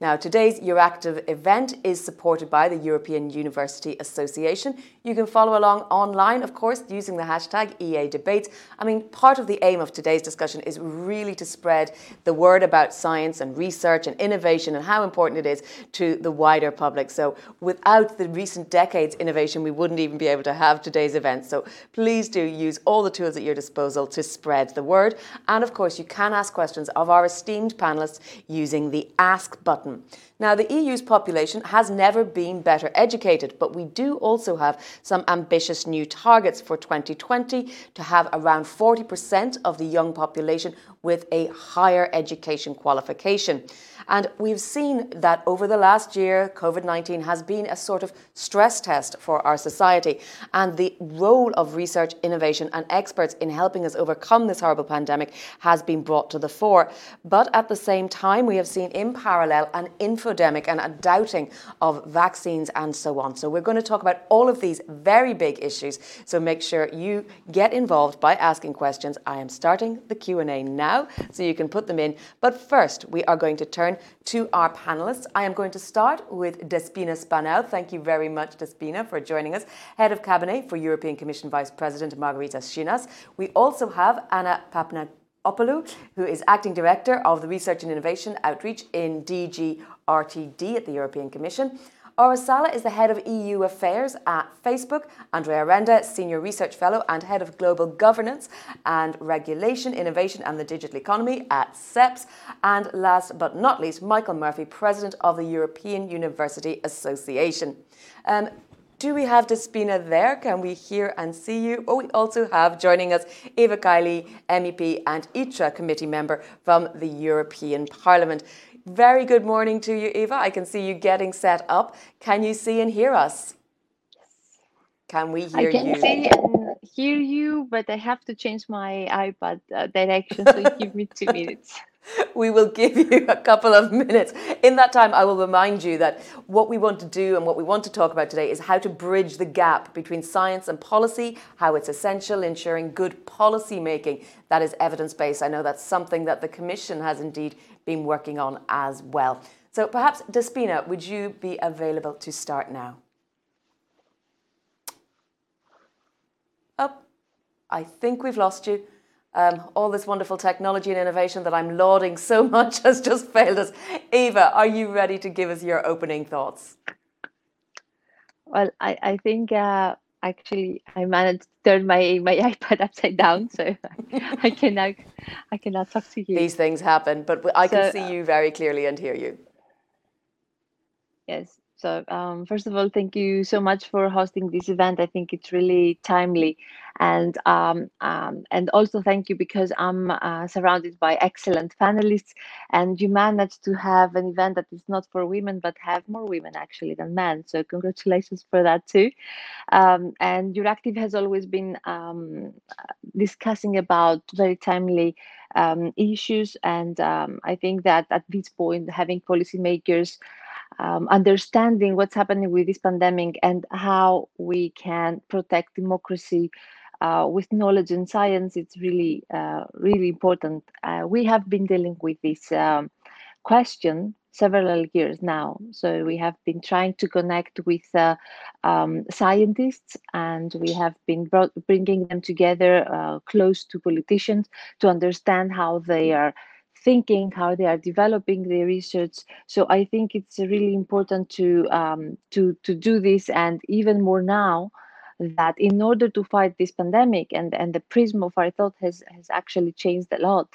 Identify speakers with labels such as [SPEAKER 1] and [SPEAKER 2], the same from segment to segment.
[SPEAKER 1] Now, today's Euractiv event is supported by the European University Association. You can follow along online, of course, using the hashtag EA Debates. I mean, part of the aim of today's discussion is really to spread the word about science and research and innovation and how important it is to the wider public. So, without the recent decades innovation, we wouldn't even be able to have today's event. So, please do use all the tools at your disposal to spread the word. And of course, you can ask questions of our esteemed panelists using the Ask button. com Now, the EU's population has never been better educated, but we do also have some ambitious new targets for 2020 to have around 40% of the young population with a higher education qualification. And we've seen that over the last year, COVID 19 has been a sort of stress test for our society. And the role of research, innovation, and experts in helping us overcome this horrible pandemic has been brought to the fore. But at the same time, we have seen in parallel an infodemic and a doubting of vaccines and so on. So we're going to talk about all of these very big issues. So make sure you get involved by asking questions. I am starting the Q&A now, so you can put them in. But first, we are going to turn to our panelists. I am going to start with Despina Spanou. Thank you very much, Despina, for joining us. Head of Cabinet for European Commission Vice President Margarita Schinas. We also have Anna Papna Opoulou, who is Acting Director of the Research and Innovation Outreach in DG RTD at the European Commission. Aura Salla is the head of EU affairs at Facebook. Andrea Renda, senior research fellow and head of global governance and regulation, innovation, and the digital economy at CEPS. And last but not least, Michael Murphy, president of the European University Association. Um, do we have Despina there? Can we hear and see you? Oh, we also have joining us Eva Kaili, MEP and ITRE committee member from the European Parliament. Very good morning to you, Eva. I can see you getting set up. Can you see and hear us? Can we hear
[SPEAKER 2] you? I can
[SPEAKER 1] you?
[SPEAKER 2] see and hear you, but I have to change my iPad uh, direction, so give me two minutes.
[SPEAKER 1] We will give you a couple of minutes. In that time, I will remind you that what we want to do and what we want to talk about today is how to bridge the gap between science and policy, how it's essential ensuring good policy making that is evidence based. I know that's something that the Commission has indeed been working on as well. So perhaps, Despina, would you be available to start now? Oh, I think we've lost you. Um, all this wonderful technology and innovation that I'm lauding so much has just failed us. Eva, are you ready to give us your opening thoughts?
[SPEAKER 2] Well, I, I think uh, actually I managed to turn my, my iPad upside down, so I cannot I cannot talk to you.
[SPEAKER 1] These things happen, but I so, can see you very clearly and hear you.
[SPEAKER 2] Yes. So um, first of all, thank you so much for hosting this event. I think it's really timely, and um, um, and also thank you because I'm uh, surrounded by excellent panelists, and you managed to have an event that is not for women but have more women actually than men. So congratulations for that too. Um, and Euractiv has always been um, discussing about very timely um, issues, and I think that at this point, having policymakers um, understanding what's happening with this pandemic and how we can protect democracy uh, with knowledge and science, it's really, uh, really important. Uh, we have been dealing with this um, question several years now. So we have been trying to connect with uh, um, scientists and we have been bringing them together uh, close to politicians to understand how they are thinking, how they are developing their research. So I think it's really important to um, to to do this, and even more now that in order to fight this pandemic and and the prism of our thought has has actually changed a lot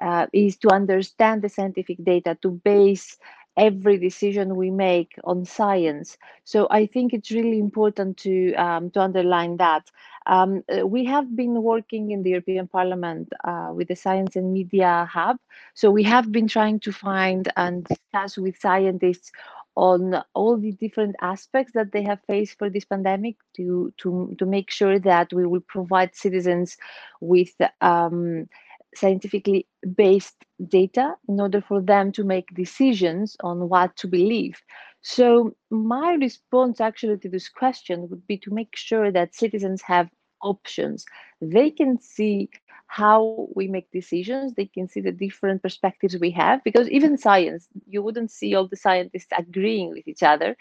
[SPEAKER 2] uh, is to understand the scientific data to base every decision we make on science. So I think it's really important to um, to underline that. Um, uh, we have been working in the European Parliament uh, with the Science and Media Hub. So we have been trying to find and discuss with scientists on all the different aspects that they have faced for this pandemic to to to make sure that we will provide citizens with um, scientifically based data in order for them to make decisions on what to believe. So, my response actually to this question would be to make sure that citizens have options. They can see how we make decisions. They can see the different perspectives we have because even science, you wouldn't see all the scientists agreeing with each other.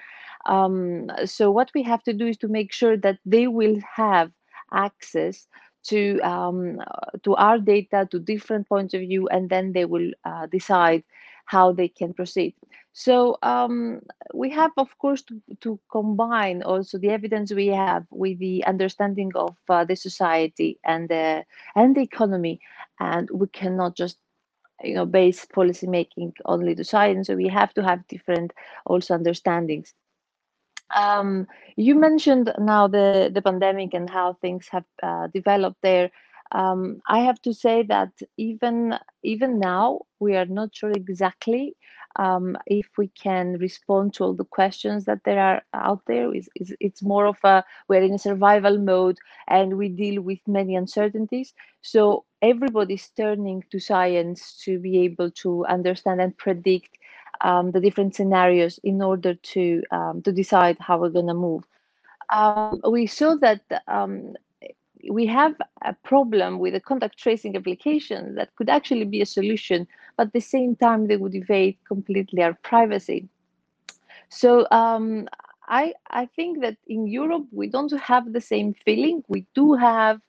[SPEAKER 2] Um, so what we have to do is to make sure that they will have access to um, to our data, to different points of view, and then they will uh, decide how they can proceed. So um, we have, of course, to, to, combine also the evidence we have with the understanding of uh, the society and the and the economy, and we cannot just you know base policy making only to science. So we have to have different also understandings. Um, you mentioned now the the pandemic and how things have uh, developed there. Um, I have to say that even even now we are not sure exactly um, if we can respond to all the questions that there are out there. It's, it's, more of a we're in a survival mode and we deal with many uncertainties. So everybody's turning to science to be able to understand and predict um, the different scenarios in order to um, to decide how we're going to move. Um, we saw that um, we have a problem with the contact tracing application that could actually be a solution, but at the same time, they would evade completely our privacy. So um, I, I think that in Europe, we don't have the same feeling. We do have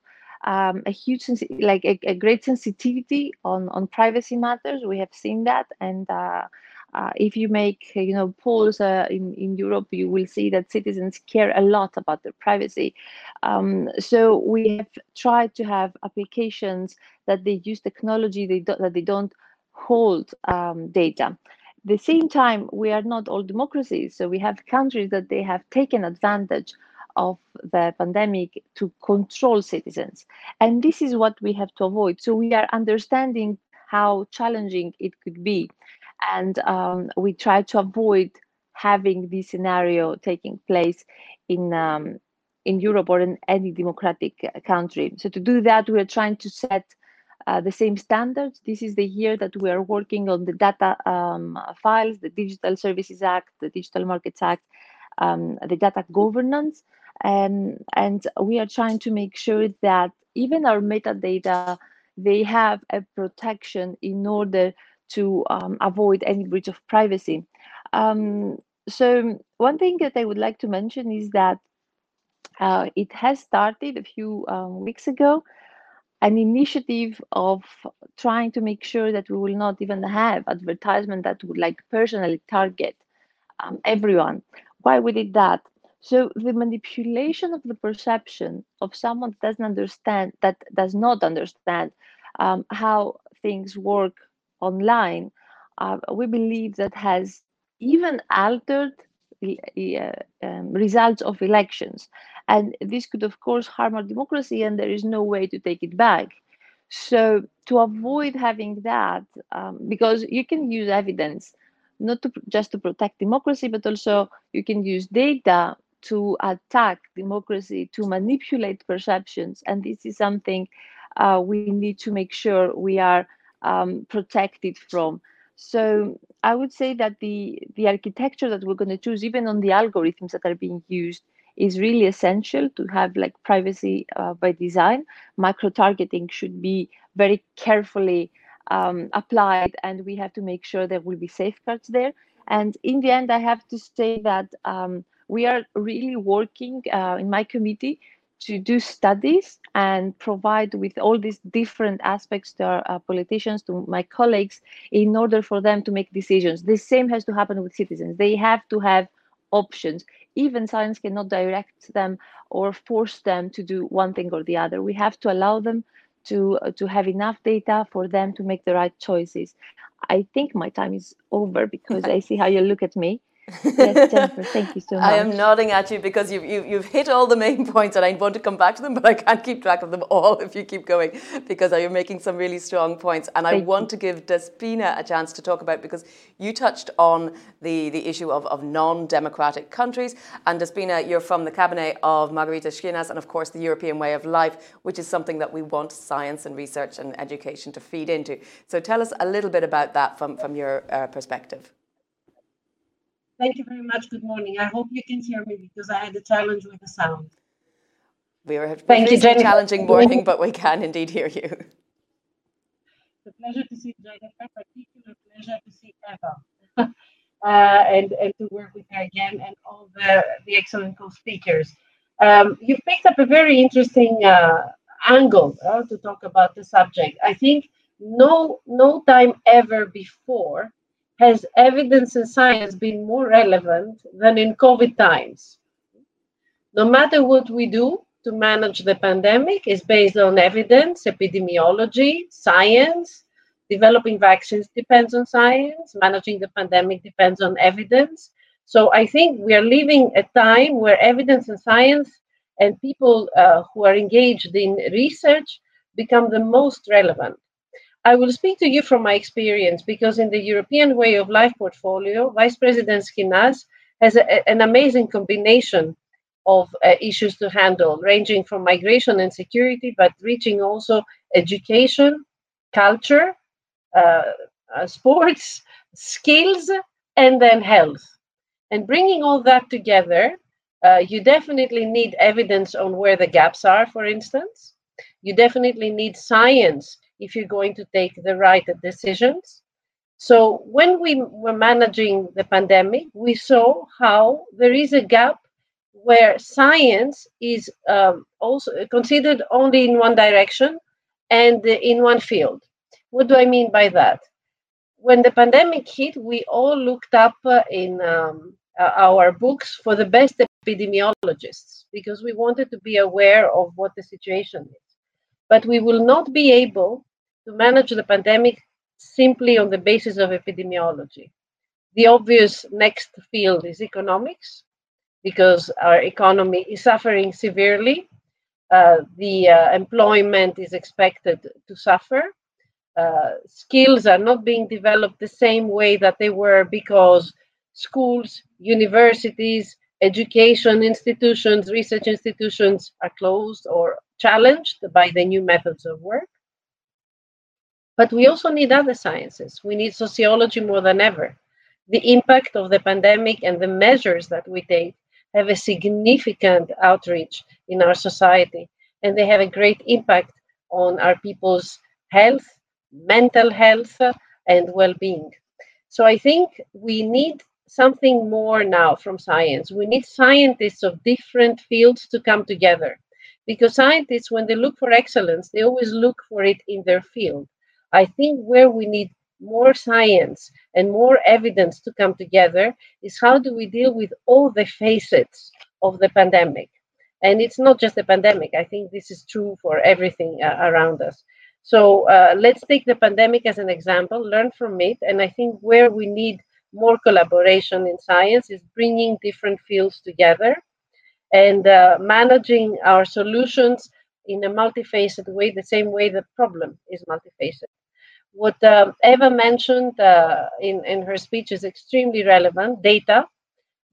[SPEAKER 2] um, a huge, like a, a, great sensitivity on, on privacy matters. We have seen that. And uh, uh, if you make you know polls uh, in in Europe, you will see that citizens care a lot about their privacy. Um, so we have tried to have applications that they use technology they do, that they don't hold um, data. At the same time, we are not all democracies, so we have countries that they have taken advantage of the pandemic to control citizens, and this is what we have to avoid. So we are understanding how challenging it could be and um, we try to avoid having this scenario taking place in um, in Europe or in any democratic uh, country. So to do that, we are trying to set uh, the same standards. This is the year that we are working on the data um, files, the Digital Services Act, the Digital Markets Act, um, the data governance, and and we are trying to make sure that even our metadata they have a protection in order to um, avoid any breach of privacy. Um, so one thing that I would like to mention is that uh, it has started a few um, weeks ago, an initiative of trying to make sure that we will not even have advertisement that would like personally target um, everyone. Why we did that? So the manipulation of the perception of someone that doesn't understand, that does not understand um, how things work online, uh, we believe that has even altered uh, um, results of elections. And this could, of course, harm our democracy, and there is no way to take it back. So, to avoid having that, um, because you can use evidence not to just to protect democracy, but also you can use data to attack democracy, to manipulate perceptions. And this is something uh, we need to make sure we are um, protected from. So I would say that the, the architecture that we're going to choose, even on the algorithms that are being used, is really essential to have like privacy uh, by design. Micro targeting should be very carefully um, applied, and we have to make sure there will be safeguards there. And in the end, I have to say that um, we are really working uh, in my committee to do studies and provide with all these different aspects to our uh, politicians, to my colleagues, in order for them to make decisions. The same has to happen with citizens. They have to have options. Even science cannot direct them or force them to do one thing or the other. We have to allow them to, uh, to have enough data for them to make the right choices. I think my time is over because I see how you look at me yes, Jennifer, thank you so much.
[SPEAKER 1] I am nodding at you because you've, you've, you've, hit all the main points and I want to come back to them, but I can't keep track of them all if you keep going because you're making some really strong points. And thank I want you. to give Despina a chance to talk about because you touched on the, the issue of, of non-democratic countries. And Despina, you're from the cabinet of Margarita Schinas and of course the European way of life, which is something that we want science and research and education to feed into. So tell us a little bit about that from, from your uh, perspective.
[SPEAKER 3] Thank you very much. Good morning. I hope you can hear me because I had a challenge with the sound.
[SPEAKER 1] We were Thank you, Jenny. challenging morning, but we can indeed hear you.
[SPEAKER 3] It's a pleasure to see Jennifer, particular pleasure to see Eva. uh, and, and to work with her again and all the, the excellent co-speakers. Um, you picked up a very interesting uh, angle uh, to talk about the subject. I think no, no time ever before has evidence and science been more relevant than in COVID times. No matter what we do to manage the pandemic is based on evidence, epidemiology, science. Developing vaccines depends on science. Managing the pandemic depends on evidence. So I think we are living a time where evidence and science and people uh, who are engaged in research become the most relevant. I will speak to you from my experience because in the European Way of Life portfolio, Vice President Schinas has a, an amazing combination of uh, issues to handle, ranging from migration and security, but reaching also education, culture, uh, uh, sports, skills, and then health. And bringing all that together, uh, you definitely need evidence on where the gaps are, for instance. You definitely need science if you're going to take the right decisions. So when we were managing the pandemic, we saw how there is a gap where science is um, also considered only in one direction and in one field. What do I mean by that? When the pandemic hit, we all looked up uh, in um, uh, our books for the best epidemiologists because we wanted to be aware of what the situation is. But we will not be able to manage the pandemic simply on the basis of epidemiology. The obvious next field is economics, because our economy is suffering severely. Uh, the uh, employment is expected to suffer. Uh, skills are not being developed the same way that they were because schools, universities, education institutions, research institutions are closed or challenged by the new methods of work. But we also need other sciences. We need sociology more than ever. The impact of the pandemic and the measures that we take have a significant outreach in our society and they have a great impact on our people's health, mental health, and well being. So I think we need something more now from science. We need scientists of different fields to come together because scientists, when they look for excellence, they always look for it in their field. I think where we need more science and more evidence to come together is how do we deal with all the facets of the pandemic. And it's not just the pandemic. I think this is true for everything uh, around us. So uh, let's take the pandemic as an example, learn from it. And I think where we need more collaboration in science is bringing different fields together and uh, managing our solutions in a multifaceted way, the same way the problem is multifaceted. What uh, Eva mentioned uh, in, in her speech is extremely relevant data,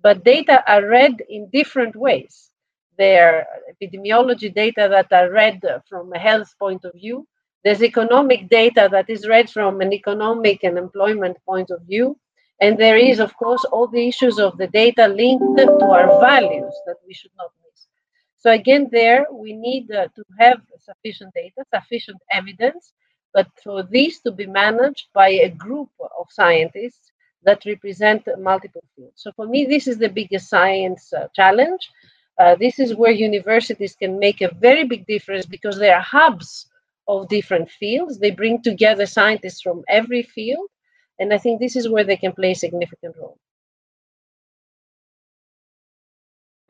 [SPEAKER 3] but data are read in different ways. There are epidemiology data that are read from a health point of view. There's economic data that is read from an economic and employment point of view. And there is, of course, all the issues of the data linked to our values that we should not. So again, there we need uh, to have sufficient data, sufficient evidence, but for this to be managed by a group of scientists that represent multiple fields. So for me, this is the biggest science uh, challenge. Uh, this is where universities can make a very big difference because they are hubs of different fields. They bring together scientists from every field. And I think this is where they can play a significant role.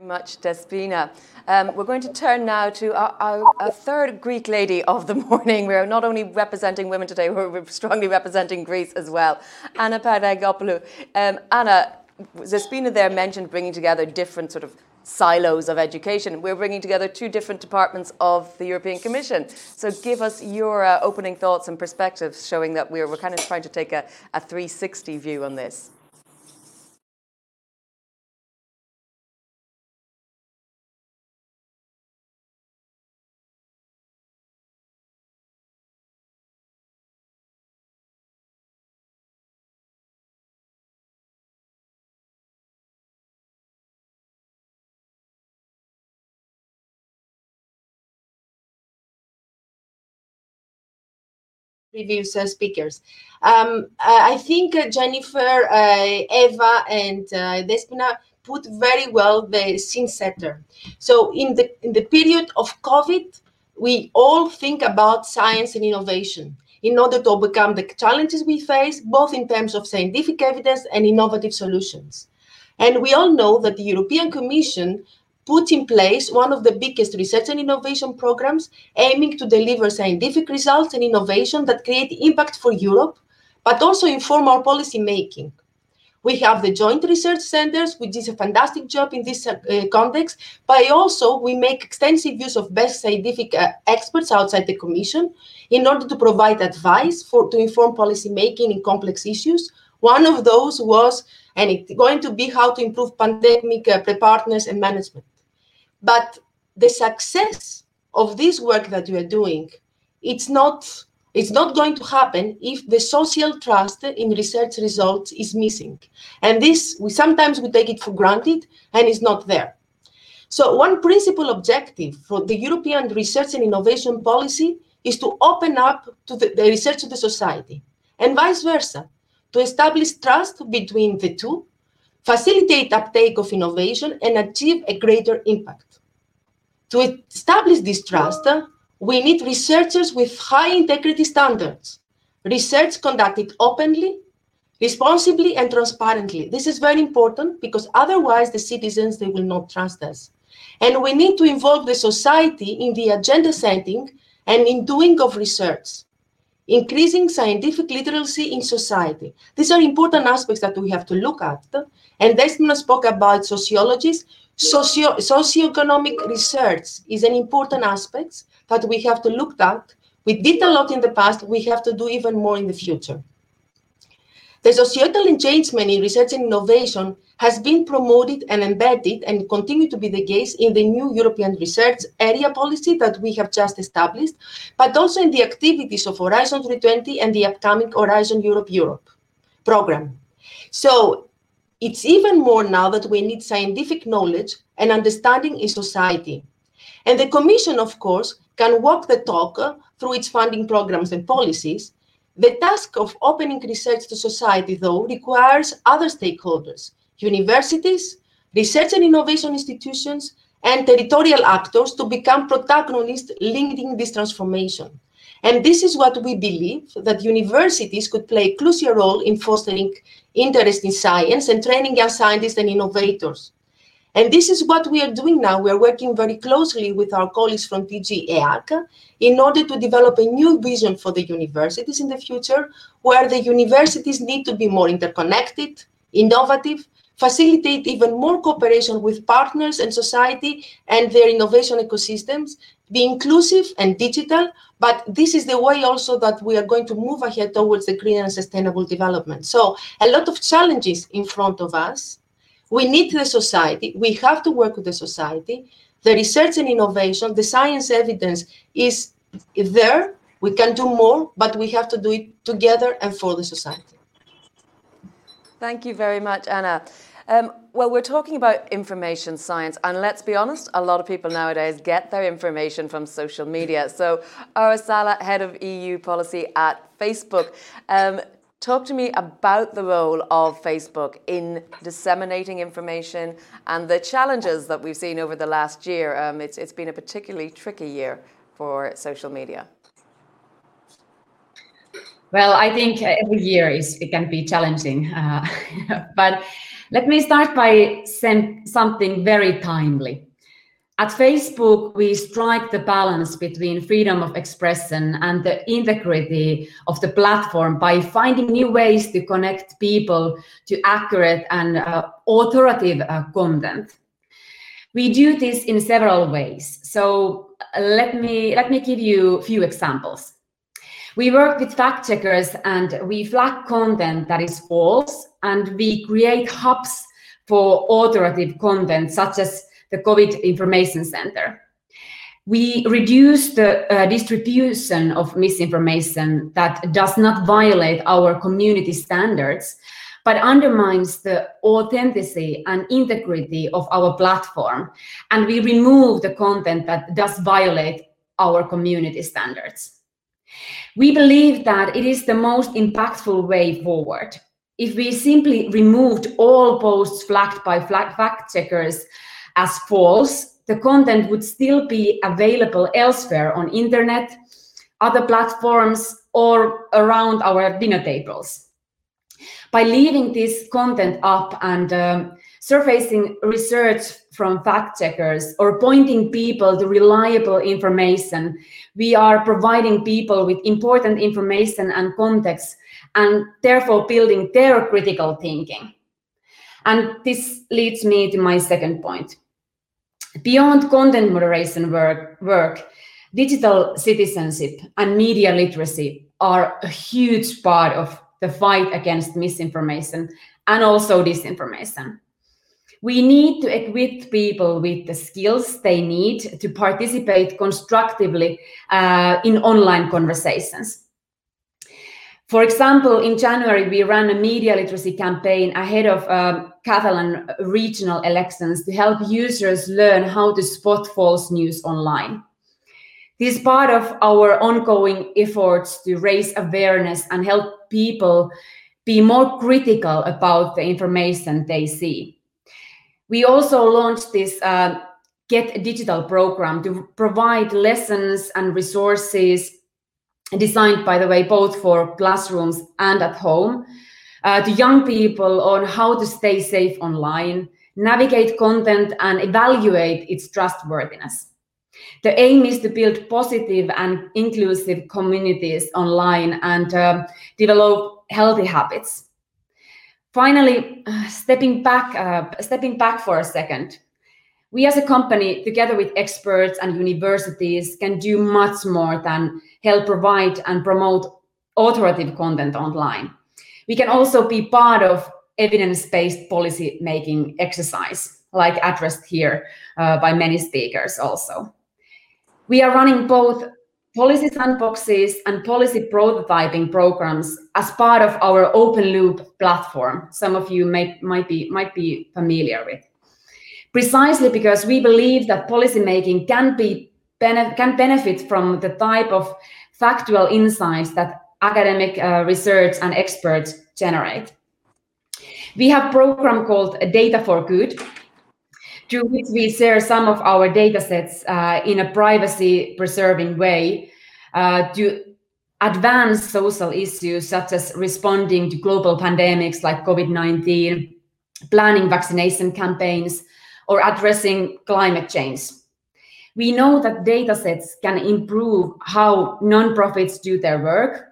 [SPEAKER 1] Much, Despina. Um, we're going to turn now to our, our, our, third Greek lady of the morning. We're not only representing women today, we're strongly representing Greece as well. Anna Panagopoulou. Um, Anna, Despina there mentioned bringing together different sort of silos of education. We're bringing together two different departments of the European Commission. So give us your uh, opening thoughts and perspectives showing that we're, we're kind of trying to take a, a 360 view on this.
[SPEAKER 4] Previous uh, speakers. Um, I think uh, Jennifer, uh, Eva, and uh, Despina put very well the scene setter. So in the in the period of COVID, we all think about science and innovation in order to overcome the challenges we face, both in terms of scientific evidence and innovative solutions. And we all know that the European Commission put in place one of the biggest research and innovation programs aiming to deliver scientific results and innovation that create impact for Europe, but also inform our policy making. We have the joint research centers, which is a fantastic job in this uh, context, but also we make extensive use of best scientific uh, experts outside the Commission in order to provide advice for to inform policy making in complex issues. One of those was, and it's going to be how to improve pandemic uh, preparedness and management. But the success of this work that you are doing, it's not it's not going to happen if the social trust in research results is missing. And this, we sometimes we take it for granted and it's not there. So one principal objective for the European research and innovation policy is to open up to the, the research of the society and vice versa, to establish trust between the two, facilitate uptake of innovation and achieve a greater impact. To establish this trust, we need researchers with high integrity standards, research conducted openly, responsibly, and transparently. This is very important because otherwise the citizens, they will not trust us. And we need to involve the society in the agenda setting and in doing of research, increasing scientific literacy in society. These are important aspects that we have to look at. And Desmond spoke about sociologists. Socio socioeconomic research is an important aspect that we have to look at. We did a lot in the past, we have to do even more in the future. The societal engagement in research and innovation has been promoted and embedded and continue to be the case in the new European research area policy that we have just established, but also in the activities of Horizon 2020 and the upcoming Horizon Europe Europe program. So it's even more now that we need scientific knowledge and understanding in society. And the Commission, of course, can walk the talk uh, through its funding programs and policies, the task of opening research to society, though, requires other stakeholders, universities, research and innovation institutions, and territorial actors to become protagonists leading this transformation. And this is what we believe, that universities could play a crucial role in fostering interest in science and training young scientists and innovators. And this is what we are doing now. We are working very closely with our colleagues from DG EAC in order to develop a new vision for the universities in the future, where the universities need to be more interconnected, innovative, facilitate even more cooperation with partners and society and their innovation ecosystems, be inclusive and digital, but this is the way also that we are going to move ahead towards the green and sustainable development. So a lot of challenges in front of us, we need the society. We have to work with the society. The research and innovation, the science evidence is there. We can do more, but we have to do it together and for the society.
[SPEAKER 1] Thank you very much, Anna. Um, well, we're talking about information science, and let's be honest, a lot of people nowadays get their information from social media. So, Aura Salla, head of EU policy at Facebook, um, Talk to me about the role of Facebook in disseminating information and the challenges that we've seen over the last year. Um, it's, it's been a particularly tricky year for social media.
[SPEAKER 5] Well, I think every year is it can be challenging, uh, but let me start by saying something very timely. At Facebook, we strike the balance between freedom of expression and the integrity of the platform by finding new ways to connect people to accurate and uh, authoritative uh, content. We do this in several ways. So uh, let me let me give you a few examples. We work with fact checkers and we flag content that is false, and we create hubs for authoritative content such as the COVID Information Center. We reduce the uh, distribution of misinformation that does not violate our community standards, but undermines the authenticity and integrity of our platform. And we remove the content that does violate our community standards. We believe that it is the most impactful way forward. If we simply removed all posts flagged by fact checkers as false, the content would still be available elsewhere on internet, other platforms, or around our dinner tables. By leaving this content up and um, surfacing research from fact checkers or pointing people to reliable information, we are providing people with important information and context and therefore building their critical thinking. And this leads me to my second point. Beyond content moderation work, work, digital citizenship and media literacy are a huge part of the fight against misinformation and also disinformation. We need to equip people with the skills they need to participate constructively uh, in online conversations. For example, in January, we ran a media literacy campaign ahead of um, Catalan regional elections to help users learn how to spot false news online. This is part of our ongoing efforts to raise awareness and help people be more critical about the information they see. We also launched this uh, Get Digital program to provide lessons and resources designed, by the way, both for classrooms and at home, uh, to young people on how to stay safe online, navigate content, and evaluate its trustworthiness. The aim is to build positive and inclusive communities online and uh, develop healthy habits. Finally, uh, stepping back, uh, stepping back for a second, we as a company, together with experts and universities, can do much more than help provide and promote authoritative content online. We can also be part of evidence-based policy making exercise, like addressed here uh, by many speakers also. We are running both policy sandboxes and policy prototyping programs as part of our open loop platform. Some of you may, might, be, might be familiar with. Precisely because we believe that policymaking can, be, can benefit from the type of factual insights that academic uh, research and experts generate. We have a program called Data for Good, through which we share some of our data sets uh, in a privacy preserving way uh, to advance social issues such as responding to global pandemics like COVID 19, planning vaccination campaigns, or addressing climate change. We know that data sets can improve how nonprofits do their work,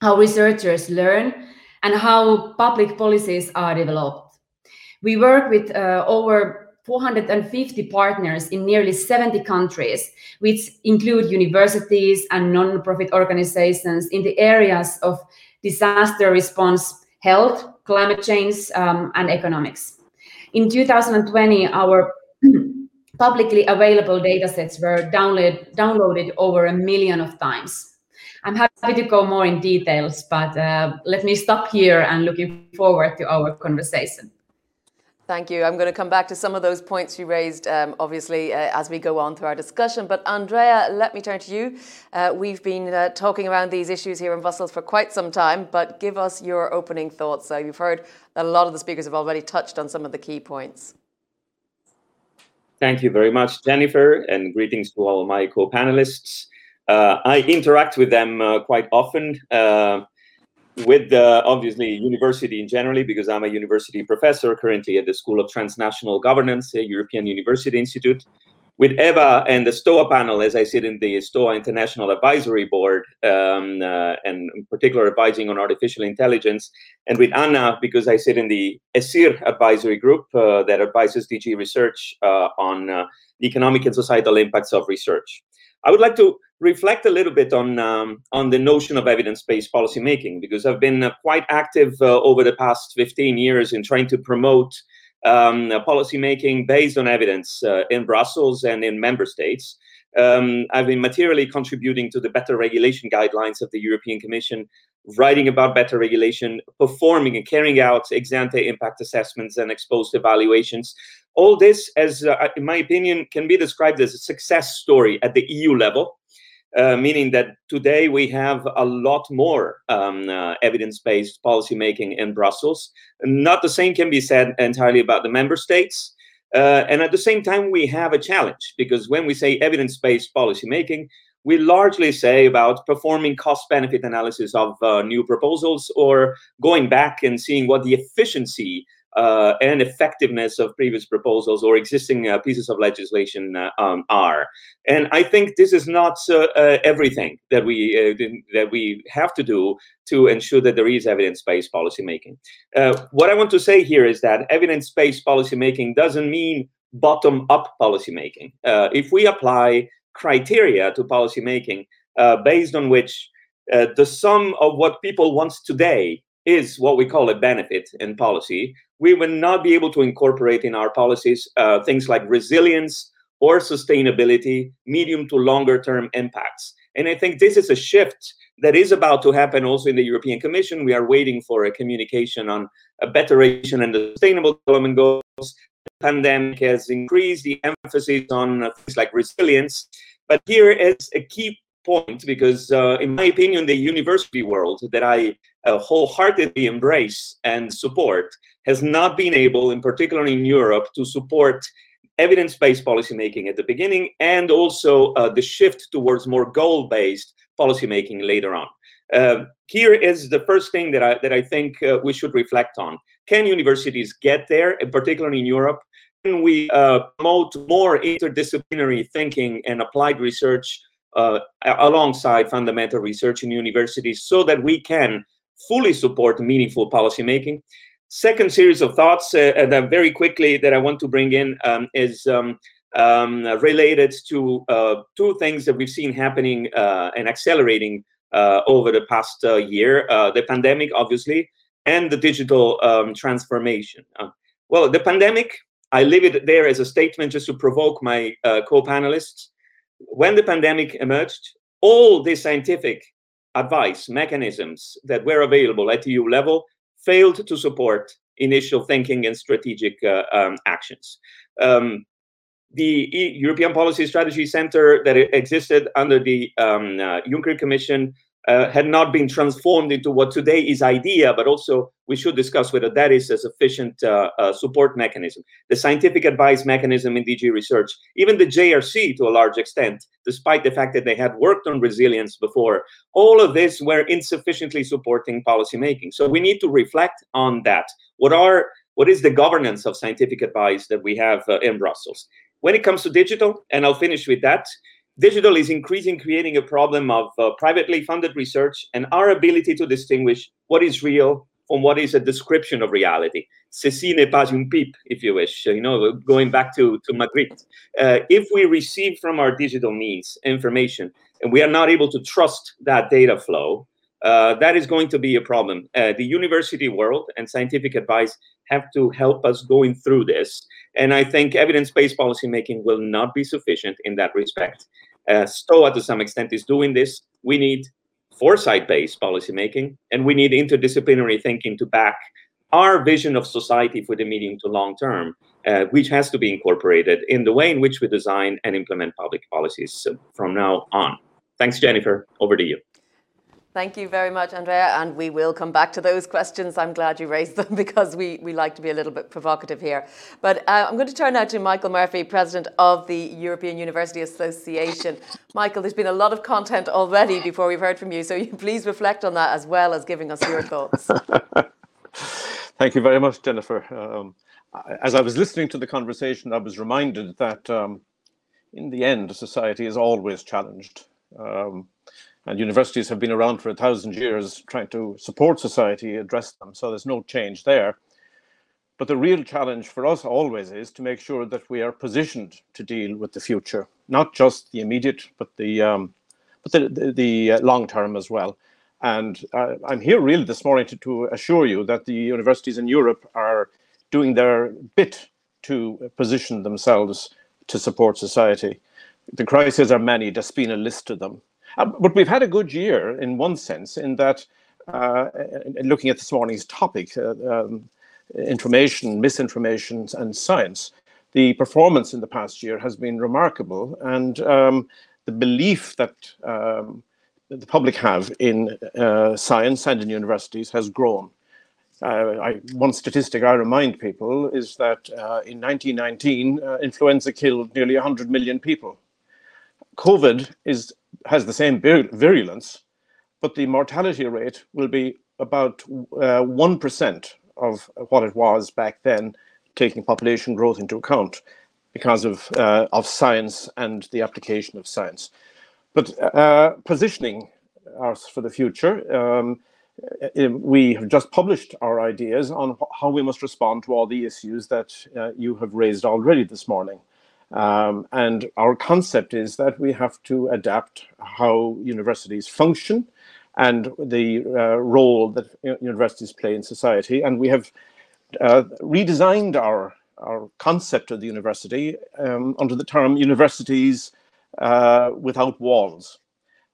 [SPEAKER 5] how researchers learn, and how public policies are developed. We work with uh, over 450 partners in nearly 70 countries, which include universities and non-profit organizations in the areas of disaster response, health, climate change, um, and economics. In 2020, our publicly available datasets were download, downloaded over a million of times. I'm happy to go more in details, but uh, let me stop here and looking forward to our conversation.
[SPEAKER 1] Thank you. I'm going to come back to some of those points you raised, um, obviously, uh, as we go on through our discussion. But Andrea, let me turn to you. Uh, we've been uh, talking around these issues here in Brussels for quite some time, but give us your opening thoughts. So you've heard that a lot of the speakers have already touched on some of the key points.
[SPEAKER 6] Thank you very much, Jennifer, and greetings to all my co-panelists. Uh, I interact with them uh, quite often uh, with the obviously university in generally because I'm a university professor currently at the School of Transnational Governance, a European University Institute. With Eva and the STOA panel, as I sit in the STOA International Advisory Board, um, uh, and in particular advising on artificial intelligence, and with Anna because I sit in the ESIR advisory group uh, that advises DG Research uh, on uh, the economic and societal impacts of research. I would like to reflect a little bit on um, on the notion of evidence-based policymaking because I've been uh, quite active uh, over the past 15 years in trying to promote um, policymaking based on evidence uh, in Brussels and in member states. Um, I've been materially contributing to the better regulation guidelines of the European Commission, writing about better regulation, performing and carrying out ex ante impact assessments and ex post evaluations. All this, as uh, in my opinion, can be described as a success story at the EU level uh, meaning that today we have a lot more um, uh, evidence-based policymaking in Brussels. Not the same can be said entirely about the member states. Uh, and at the same time, we have a challenge because when we say evidence-based policymaking, we largely say about performing cost-benefit analysis of uh, new proposals or going back and seeing what the efficiency uh, and effectiveness of previous proposals or existing uh, pieces of legislation uh, um, are. And I think this is not uh, uh, everything that we uh, that we have to do to ensure that there is evidence-based policymaking. what I want to say here is that evidence-based policymaking doesn't mean bottom-up policymaking. if we apply criteria to policymaking based on which the sum of what people want today is what we call a benefit in policy, we will not be able to incorporate in our policies uh, things like resilience or sustainability, medium to longer term impacts. And I think this is a shift that is about to happen also in the European Commission. We are waiting for a communication on a better regulation and sustainable development goals. The pandemic has increased the emphasis on things like resilience. But here is a key point because, uh, in my opinion, the university world that I uh, wholeheartedly embrace and support has not been able, in particular in Europe, to support evidence-based policymaking at the beginning and also uh, the shift towards more goal-based policymaking later on. Uh, here is the first thing that I, that I think uh, we should reflect on. Can universities get there, in particular in Europe? Can we uh, promote more interdisciplinary thinking and applied research uh, alongside fundamental research in universities so that we can fully support meaningful policymaking? Second series of thoughts uh, that very quickly that I want to bring in um, is um, um, related to uh, two things that we've seen happening uh, and accelerating uh, over the past uh, year: uh, the pandemic, obviously, and the digital um, transformation. well, the pandemic, I leave it there as a statement just to provoke my co-panelists. When the pandemic emerged, all the scientific advice mechanisms that were available at EU level failed to support initial thinking and strategic uh, um, actions. Um, the European Policy Strategy Center that existed under the um, uh, Juncker Commission uh, had not been transformed into what today is IDEA, but also we should discuss whether that is a sufficient uh, uh, support mechanism. The scientific advice mechanism in DG research, even the JRC to a large extent, despite the fact that they had worked on resilience before, all of this were insufficiently supporting policymaking. So we need to reflect on that. What are what is the governance of scientific advice that we have uh, in Brussels? When it comes to digital, and I'll finish with that, digital is increasing creating a problem of uh, privately funded research and our ability to distinguish what is real from what is a description of reality. Ceci n'est pas une pipe, if you wish, you know, going back to, to Magritte. Uh, if we receive from our digital means information and we are not able to trust that data flow, uh, that is going to be a problem. Uh, the university world and scientific advice have to help us going through this. And I think evidence-based policymaking will not be sufficient in that respect. Uh, STOA, to some extent, is doing this. We need foresight-based policymaking, and we need interdisciplinary thinking to back our vision of society for the medium to long term, uh, which has to be incorporated in the way in which we design and implement public policies from now on. Thanks, Jennifer. Over to you.
[SPEAKER 1] Thank you very much, Andrea. And we will come back to those questions. I'm glad you raised them because we, we like to be a little bit provocative here. But uh, I'm going to turn now to Michael Murphy, President of the European University Association. Michael, there's been a lot of content already before we've heard from you. So you please reflect on that as well as giving us your thoughts.
[SPEAKER 7] Thank you very much, Jennifer. Um, as I was listening to the conversation, I was reminded that um, in the end, society is always challenged. Um, and universities have been around for a thousand years trying to support society, address them. So there's no change there. But the real challenge for us always is to make sure that we are positioned to deal with the future, not just the immediate, but the um, but the, the, the uh, long term as well. And uh, I'm here really this morning to, to assure you that the universities in Europe are doing their bit to position themselves to support society. The crises are many, there's been a list of them. Uh, but we've had a good year in one sense, in that, uh, looking at this morning's topic, uh, um, information, misinformation, and science, the performance in the past year has been remarkable. And um, the belief that um, the public have in uh, science and in universities has grown. Uh, I, one statistic I remind people is that uh, in 1919, uh, influenza killed nearly 100 million people. COVID is, has the same virulence, but the mortality rate will be about 1% uh, of what it was back then, taking population growth into account because of, uh, of science and the application of science. But uh, positioning us for the future, um, uh, we have just published our ideas on how we must respond to all the issues that uh, you have raised already this morning. Um, and our concept is that we have to adapt how universities function and the uh, role that universities play in society. And we have uh, redesigned our, our concept of the university um, under the term universities uh, without walls.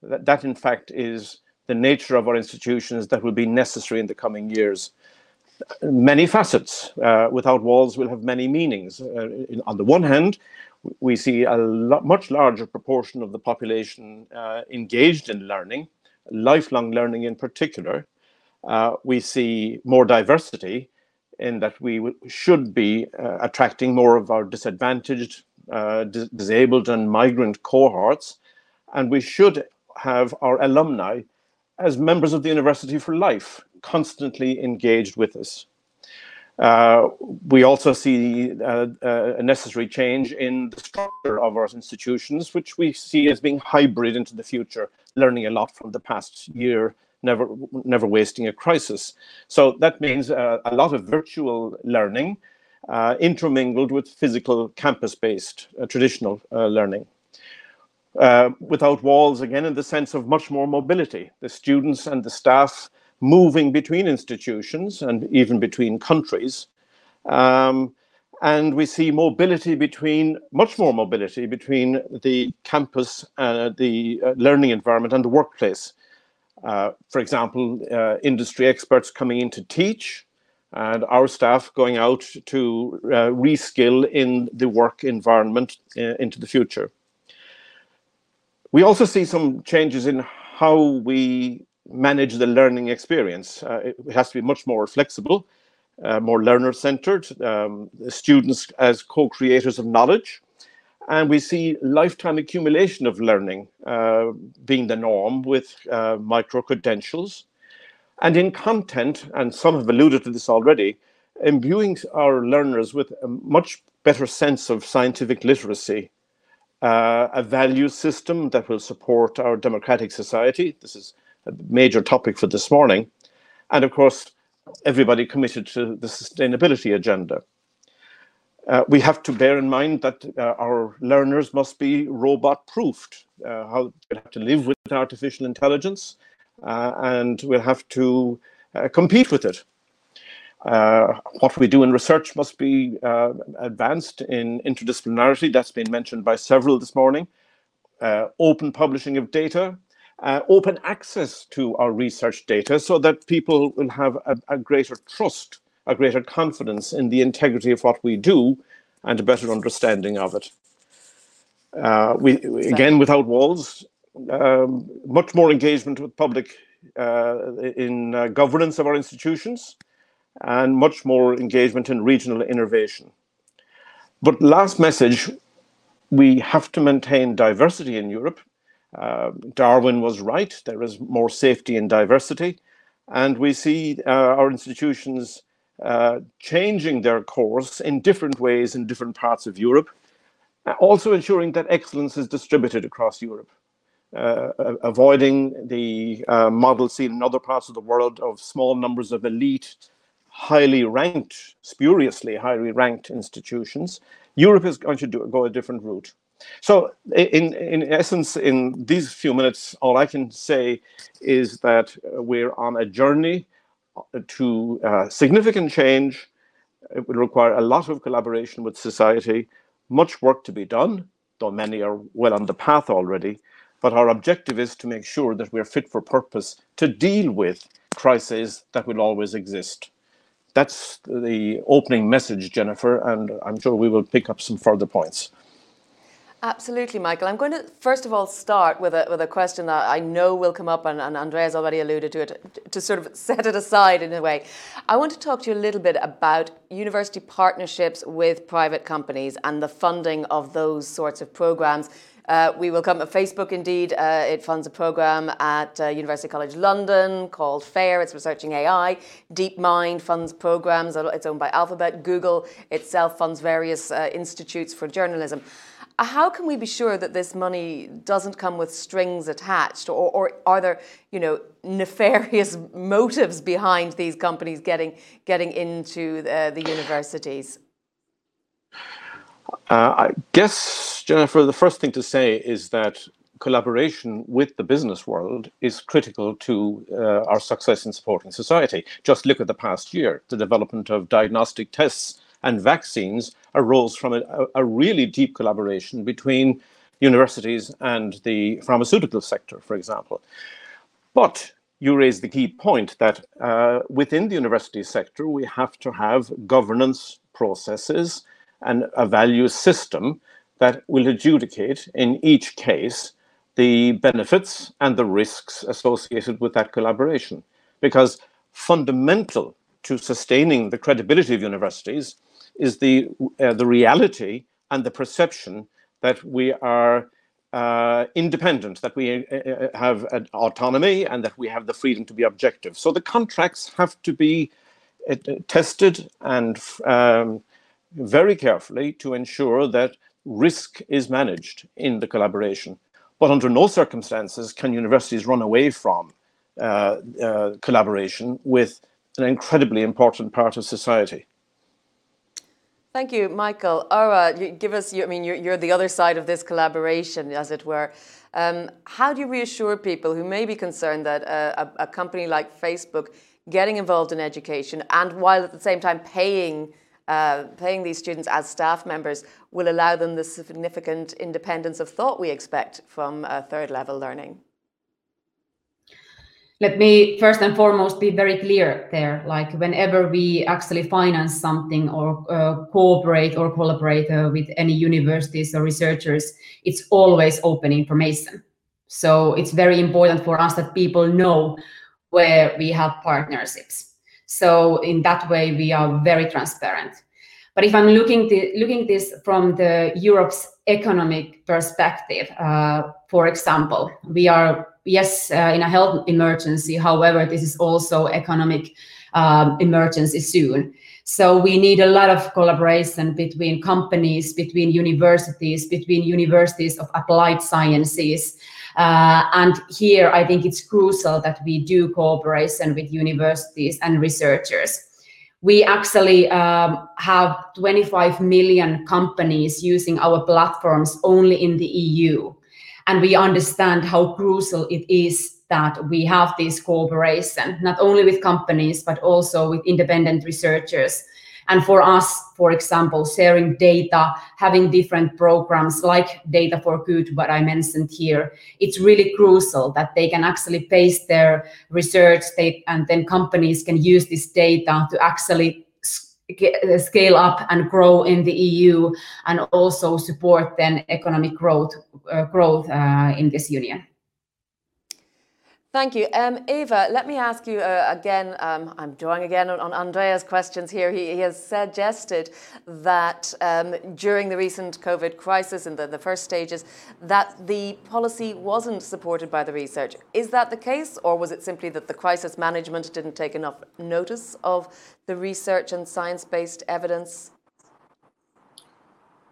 [SPEAKER 7] That, that, in fact, is the nature of our institutions that will be necessary in the coming years. Many facets. Uh, without walls will have many meanings. Uh, in, on the one hand, we see a much larger proportion of the population uh, engaged in learning, lifelong learning in particular. Uh, we see more diversity in that we should be uh, attracting more of our disadvantaged, uh, disabled and migrant cohorts. And we should have our alumni as members of the university for life, constantly engaged with us. Uh, we also see uh, uh, a necessary change in the structure of our institutions, which we see as being hybrid into the future, learning a lot from the past year, never, never wasting a crisis. So that means uh, a lot of virtual learning uh, intermingled with physical campus-based uh, traditional learning without walls, again, in the sense of much more mobility. The students and the staff moving between institutions and even between countries. Um, and we see mobility between, much more mobility between the campus, uh, the uh, learning environment and the workplace. Uh, for example, uh, industry experts coming in to teach, and our staff going out to uh, reskill in the work environment uh, into the future. We also see some changes in how we manage the learning experience. Uh, it has to be much more flexible, uh, more learner-centered, um, students as co-creators of knowledge. And we see lifetime accumulation of learning uh, being the norm with uh, micro-credentials. And in content, and some have alluded to this already, imbuing our learners with a much better sense of scientific literacy uh, a value system that will support our democratic society. This is major topic for this morning. And of course, everybody committed to the sustainability agenda. Uh, we have to bear in mind that uh, our learners must be robot proofed, uh, how we have to live with artificial intelligence, uh, and we'll have to uh, compete with it. Uh, what we do in research must be advanced in interdisciplinarity. That's been mentioned by several this morning. Open publishing of data, uh, open access to our research data so that people will have a, a, greater trust, a greater confidence in the integrity of what we do and a better understanding of it. Uh, we, again, without walls, um, much more engagement with public uh, in governance of our institutions, and much more engagement in regional innovation. But last message, we have to maintain diversity in Europe. Uh, Darwin was right, there is more safety in diversity. And we see uh, our institutions uh, changing their course in different ways in different parts of Europe, uh, also ensuring that excellence is distributed across Europe. Uh, avoiding the uh, model seen in other parts of the world of small numbers of elite highly ranked, spuriously highly ranked institutions. Europe is going to do, go a different route. So in, in essence, in these few minutes, all I can say is that we're on a journey to uh, significant change. It will require a lot of collaboration with society, much work to be done, though many are well on the path already. But our objective is to make sure that we're fit for purpose to deal with crises that will always exist that's the opening message, Jennifer, and I'm sure we will pick up some further points.
[SPEAKER 1] Absolutely, Michael. I'm going to first of all start with a, with a question that I know will come up, and, and Andrea's already alluded to it, to sort of set it aside in a way. I want to talk to you a little bit about university partnerships with private companies and the funding of those sorts of programs. Uh, we will come to Facebook, indeed. Uh, it funds a program at uh, University College London called FAIR. It's researching AI. DeepMind funds programs. It's owned by Alphabet. Google itself funds various uh, institutes for journalism. Uh, how can we be sure that this money doesn't come with strings attached, or, or are there, you know, nefarious motives behind these companies getting getting into the, the universities?
[SPEAKER 7] Uh, I guess, Jennifer, the first thing to say is that collaboration with the business world is critical to uh, our success in supporting society. Just look at the past year, the development of diagnostic tests and vaccines arose from a, a really deep collaboration between universities and the pharmaceutical sector, for example. But you raise the key point that uh, within the university sector, we have to have governance processes and a value system that will adjudicate in each case the benefits and the risks associated with that collaboration. Because fundamental to sustaining the credibility of universities is the uh, the reality and the perception that we are uh, independent, that we uh, uh have autonomy, and that we have the freedom to be objective. So the contracts have to be uh, tested and um, very carefully to ensure that risk is managed in the collaboration. But under no circumstances can universities run away from uh, collaboration with an incredibly important part of society.
[SPEAKER 1] Thank you, Michael. Ara, give us, I mean, you're, you're, the other side of this collaboration, as it were. Um, how do you reassure people who may be concerned that a, a, a, company like Facebook getting involved in education and while at the same time paying, uh, paying these students as staff members will allow them the significant independence of thought we expect from uh, third level learning?
[SPEAKER 5] Let me first and foremost be very clear there. Like whenever we actually finance something or uh, cooperate or collaborate uh, with any universities or researchers, it's always open information. So it's very important for us that people know where we have partnerships. So in that way, we are very transparent. But if I'm looking to, looking this from the Europe's economic perspective, uh, for example, we are yes, uh, in a health emergency. However, this is also economic um, emergency soon. So we need a lot of collaboration between companies, between universities, between universities of applied sciences. Uh, and here, I think it's crucial that we do cooperation with universities and researchers. We actually um, have 25 million companies using our platforms only in the EU and we understand how crucial it is that we have this cooperation, not only with companies, but also with independent researchers. And for us, for example, sharing data, having different programs like Data for Good, what I mentioned here, it's really crucial that they can actually base their research they, and then companies can use this data to actually uh, scale up and grow in the EU and also support then economic growth uh, growth uh, in this union.
[SPEAKER 1] Thank you. Um, Eva, let me ask you uh, again. Um, I'm drawing again on, on Andrea's questions here. He, he has suggested that um, during the recent COVID crisis in the, the first stages, that the policy wasn't supported by the research. Is that the case, or was it simply that the crisis management didn't take enough notice of the research and science based evidence?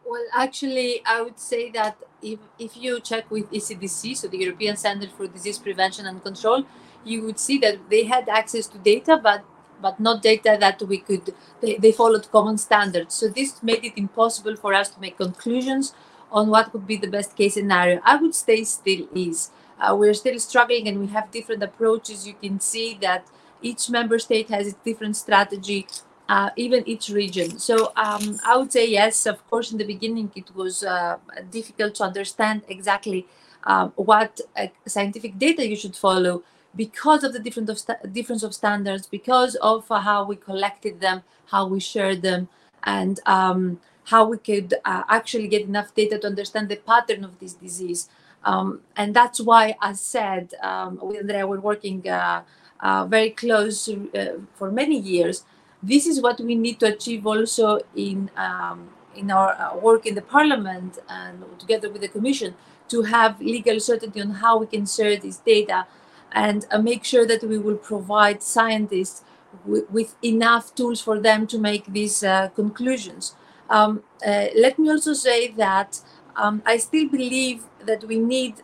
[SPEAKER 2] Well, actually, I would say that if, if you check with ECDC, so the European Center for Disease Prevention and Control, you would see that they had access to data, but but not data that we could they, they followed common standards. So this made it impossible for us to make conclusions on what would be the best case scenario. I would say still is. Uh, we're still struggling and we have different approaches. You can see that each member state has a different strategy uh, even each region. So um, I would say yes, of course, in the beginning it was uh, difficult to understand exactly um, what uh, scientific data you should follow because of the different of difference of standards, because of how we collected them, how we shared them, and um, how we could uh, actually get enough data to understand the pattern of this disease. Um, and that's why, as said, with Andrea, we're working uh, uh, very close uh, for many years. This is what we need to achieve also in um, in our uh, work in the Parliament and together with the Commission to have legal certainty on how we can share this data and uh, make sure that we will provide scientists with enough tools for them to make these conclusions. Um, let me also say that um, I still believe that we need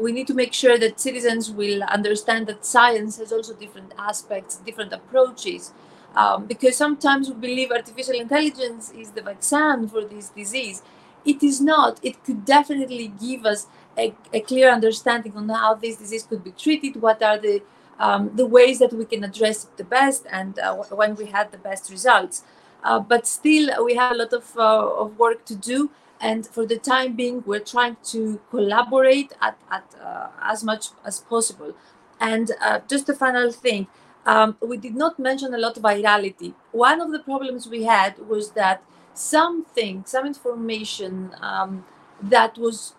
[SPEAKER 2] we need to make sure that citizens will understand that science has also different aspects, different approaches. Um, because sometimes we believe artificial intelligence is the vaccine for this disease. It is not. It could definitely give us a, a clear understanding on how this disease could be treated, what are the um, the ways that we can address it the best, and uh, when we had the best results. Uh, but still, we have a lot of, uh, of work to do and for the time being we're trying to collaborate at, at uh, as much as possible and uh, just a final thing um, we did not mention a lot of virality. One of the problems we had was that something some information um, that was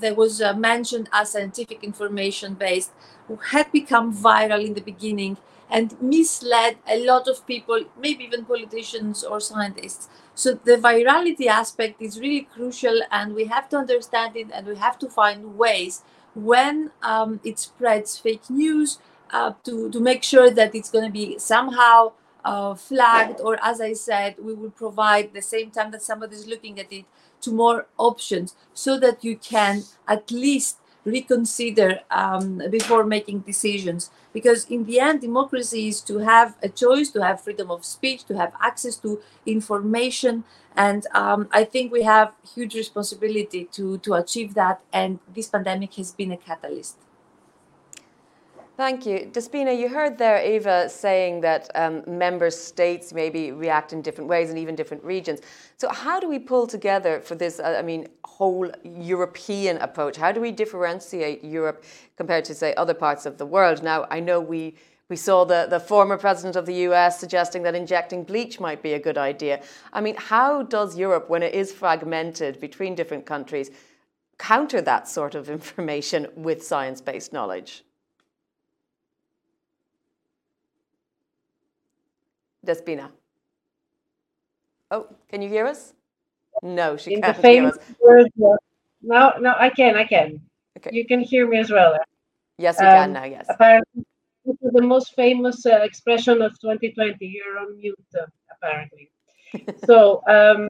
[SPEAKER 2] that was uh, mentioned as scientific information based had become viral in the beginning and misled a lot of people maybe even politicians or scientists. So the virality aspect is really crucial, and we have to understand it, and we have to find ways when um, it spreads fake news uh, to to make sure that it's going to be somehow uh, flagged, or as I said, we will provide the same time that somebody is looking at it to more options, so that you can at least reconsider um, before making decisions. Because in the end, democracy is to have a choice, to have freedom of speech, to have access to information. And um, I think we have huge responsibility to, to achieve that. And this pandemic has been a catalyst.
[SPEAKER 1] Thank you. Despina, you heard there Eva saying that um, member states maybe react in different ways and even different regions. So, how do we pull together for this, uh, I mean, whole European approach? How do we differentiate Europe compared to, say, other parts of the world? Now, I know we we saw the, the former president of the US suggesting that injecting bleach might be a good idea. I mean, how does Europe, when it is fragmented between different countries, counter that sort of information with science based knowledge? Despina. Oh, can you hear us? No, she In can't hear us. Words,
[SPEAKER 3] no, no, I can, I can. Okay. You can hear me as well.
[SPEAKER 1] Yes, you um, can now, yes.
[SPEAKER 3] Apparently, this is the most famous uh, expression of 2020. You're on mute, uh, apparently. so, um,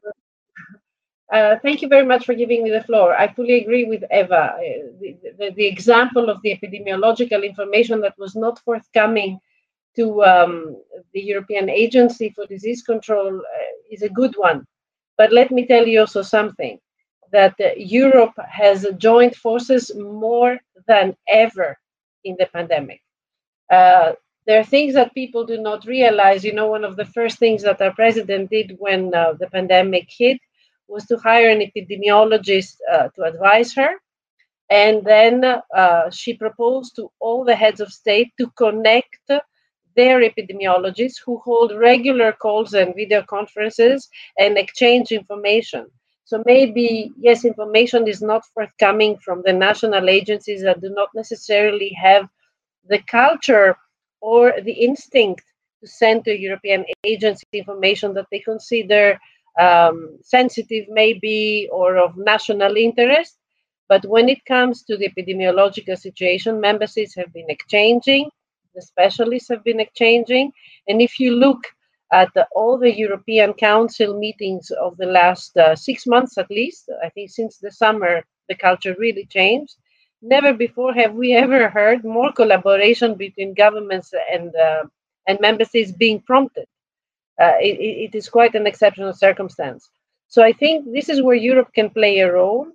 [SPEAKER 3] uh, thank you very much for giving me the floor. I fully agree with Eva. Uh, the, the, the, example of the epidemiological information that was not forthcoming to um, the European Agency for Disease Control uh, is a good one. But let me tell you also something that uh, Europe has joined forces more than ever in the pandemic. Uh, there are things that people do not realize. You know, one of the first things that our president did when uh, the pandemic hit was to hire an epidemiologist uh, to advise her. And then uh, she proposed to all the heads of state to connect their epidemiologists who hold regular calls and video conferences and exchange information. So maybe, yes, information is not forthcoming from the national agencies that do not necessarily have the culture or the instinct to send to European agency information that they consider um, sensitive, maybe, or of national interest. But when it comes to the epidemiological situation, member states have been exchanging the specialists have been exchanging. And if you look at the, all the European Council meetings of the last uh, six months at least, I think since the summer, the culture really changed. Never before have we ever heard more collaboration between governments and, uh, and member states being prompted. Uh, it, it is quite an exceptional circumstance. So I think this is where Europe can play a role,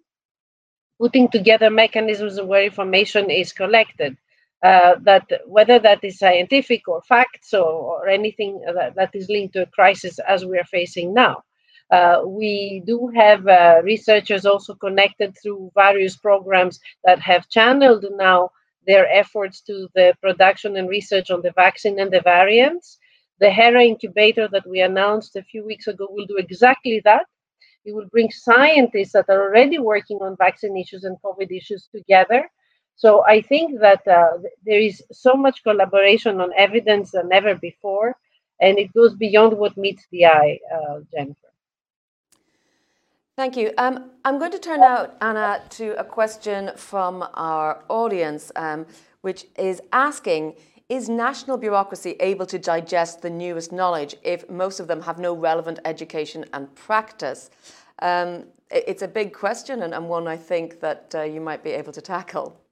[SPEAKER 3] putting together mechanisms where information is collected uh, that whether that is scientific or facts or, or anything that, that is linked to a crisis as we are facing now. Uh, we do have uh, researchers also connected through various programs that have channeled now their efforts to the production and research on the vaccine and the variants. The HERA incubator that we announced a few weeks ago will do exactly that. It will bring scientists that are already working on vaccine issues and COVID issues together. So I think that uh, there is so much collaboration on evidence than ever before, and it goes beyond what meets the eye, uh, Jennifer.
[SPEAKER 1] Thank you. Um, I'm going to turn now, Anna, to a question from our audience, um, which is asking Is national bureaucracy able to digest the newest knowledge if most of them have no relevant education and practice? Um, it's a big question and, and, one I think that uh, you might be able to tackle.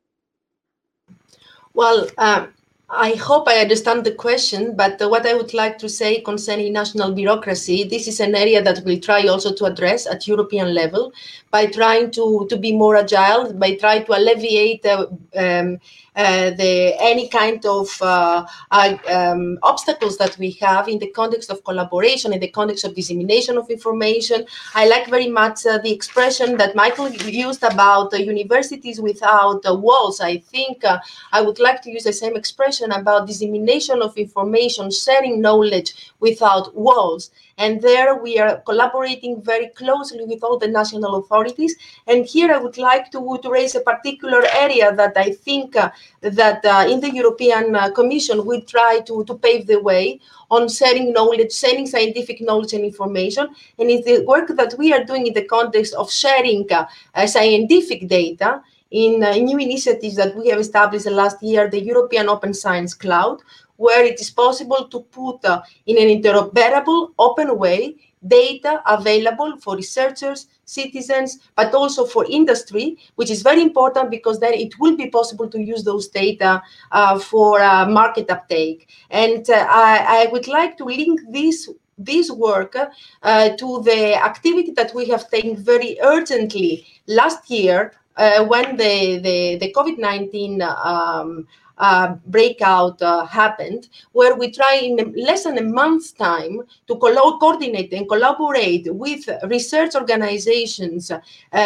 [SPEAKER 4] Well, um, I hope I understand the question, but uh, what I would like to say concerning national bureaucracy, this is an area that we'll try also to address at European level by trying to, to be more agile, by trying to alleviate uh, um, uh, the any kind of uh, uh, um, obstacles that we have in the context of collaboration, in the context of dissemination of information. I like very much uh, the expression that Michael used about universities without walls. I think I would like to use the same expression about dissemination of information, sharing knowledge without walls. And there we are collaborating very closely with all the national authorities. And here I would like to, to raise a particular area that I think uh, that uh, in the European uh, Commission we try to, to pave the way on sharing knowledge, sharing scientific knowledge and information. And it's the work that we are doing in the context of sharing uh, scientific data in uh, new initiatives that we have established last year, the European Open Science Cloud, where it is possible to put uh, in an interoperable, open way data available for researchers, citizens, but also for industry, which is very important because then it will be possible to use those data uh, for uh, market uptake. And uh, I, I, would like to link this this work uh, to the activity that we have taken very urgently last year uh, when the, the, the COVID-19 um, uh, breakout uh, happened, where we try in less than a month's time to co- coordinate and collaborate with research organizations, uh,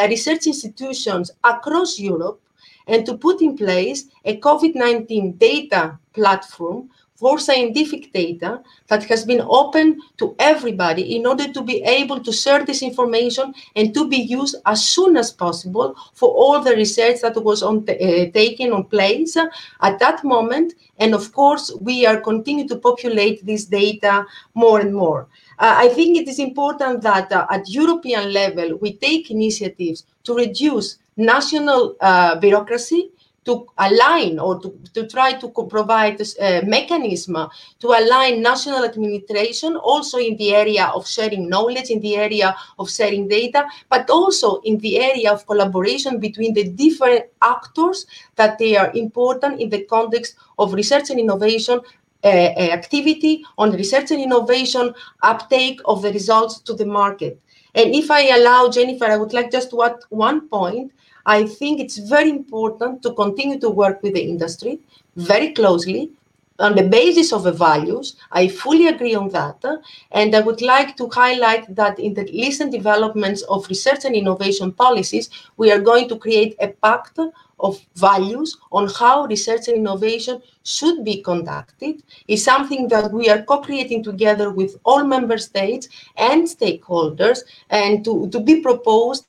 [SPEAKER 4] research institutions across Europe, and to put in place a COVID 19 data platform for scientific data that has been open to everybody in order to be able to share this information and to be used as soon as possible for all the research that was on uh, taken on place at that moment. And of course, we are continuing to populate this data more and more. Uh, I think it is important that uh, at European level, we take initiatives to reduce national uh, bureaucracy to align or to, to try to provide a mechanism to align national administration also in the area of sharing knowledge, in the area of sharing data, but also in the area of collaboration between the different actors that they are important in the context of research and innovation uh, activity on research and innovation uptake of the results to the market. And if I allow Jennifer, I would like just to add one point I think it's very important to continue to work with the industry very closely on the basis of the values. I fully agree on that. And I would like to highlight that in the recent developments of research and innovation policies, we are going to create a pact of values on how research and innovation should be conducted is something that we are co-creating together with all member states and stakeholders and to, to be proposed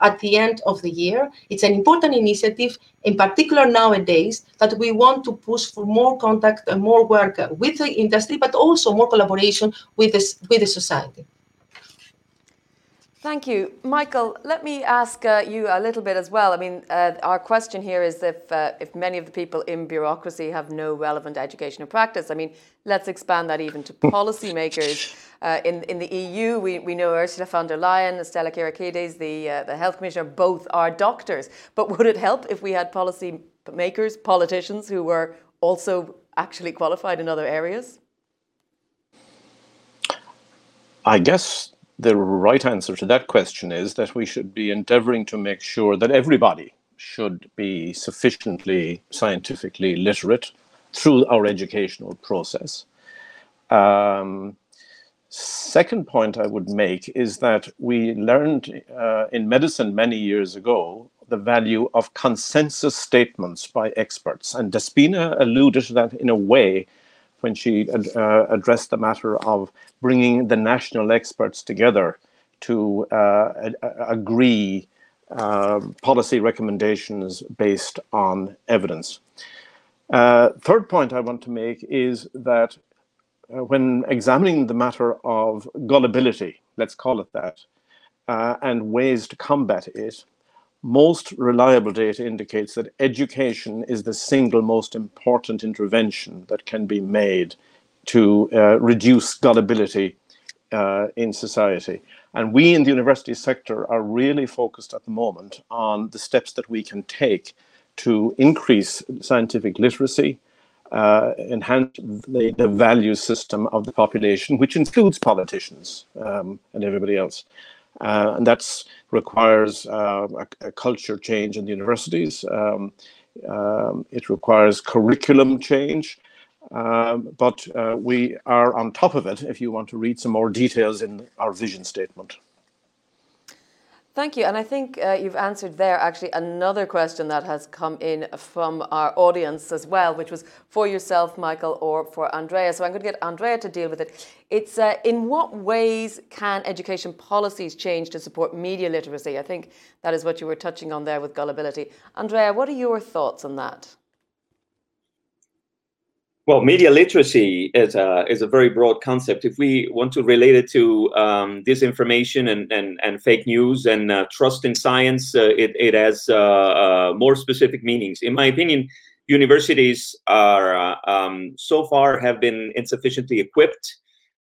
[SPEAKER 4] at the end of the year. It's an important initiative, in particular nowadays, that we want to push for more contact and more work with the industry, but also more collaboration with, this, with the society.
[SPEAKER 1] Thank you. Michael, let me ask uh, you a little bit as well. I mean, uh, our question here is if, uh, if many of the people in bureaucracy have no relevant education or practice. I mean, let's expand that even to policymakers. Uh, in, in the EU, we, we know Ursula von der Leyen, Stella Kyriakides, the, uh, the health commissioner, both are doctors. But would it help if we had policy makers, politicians who were also actually qualified in other areas?
[SPEAKER 7] I guess the right answer to that question is that we should be endeavoring to make sure that everybody should be sufficiently scientifically literate through our educational process. Um, second point I would make is that we learned uh, in medicine many years ago the value of consensus statements by experts. And Despina alluded to that in a way when she uh, addressed the matter of bringing the national experts together to uh, agree uh, policy recommendations based on evidence. Uh, third point I want to make is that uh, when examining the matter of gullibility, let's call it that, uh, and ways to combat it, most reliable data indicates that education is the single most important intervention that can be made to uh, reduce gullibility uh, in society. And we in the university sector are really focused at the moment on the steps that we can take to increase scientific literacy, uh, enhance the, the value system of the population, which includes politicians um, and everybody else. Uh, and that requires uh, a, a, culture change in the universities. Um, um, it requires curriculum change. Um, but uh, we are on top of it if you want to read some more details in our vision statement.
[SPEAKER 1] Thank you. And I think uh, you've answered there actually another question that has come in from our audience as well, which was for yourself, Michael, or for Andrea. So I'm going to get Andrea to deal with it. It's uh, in what ways can education policies change to support media literacy? I think that is what you were touching on there with gullibility. Andrea, what are your thoughts on that?
[SPEAKER 6] Well, media literacy is a, is a very broad concept. If we want to relate it to um, disinformation and, and, and fake news and uh, trust in science, uh, it, it has uh, uh more specific meanings. In my opinion, universities are uh, um, so far have been insufficiently equipped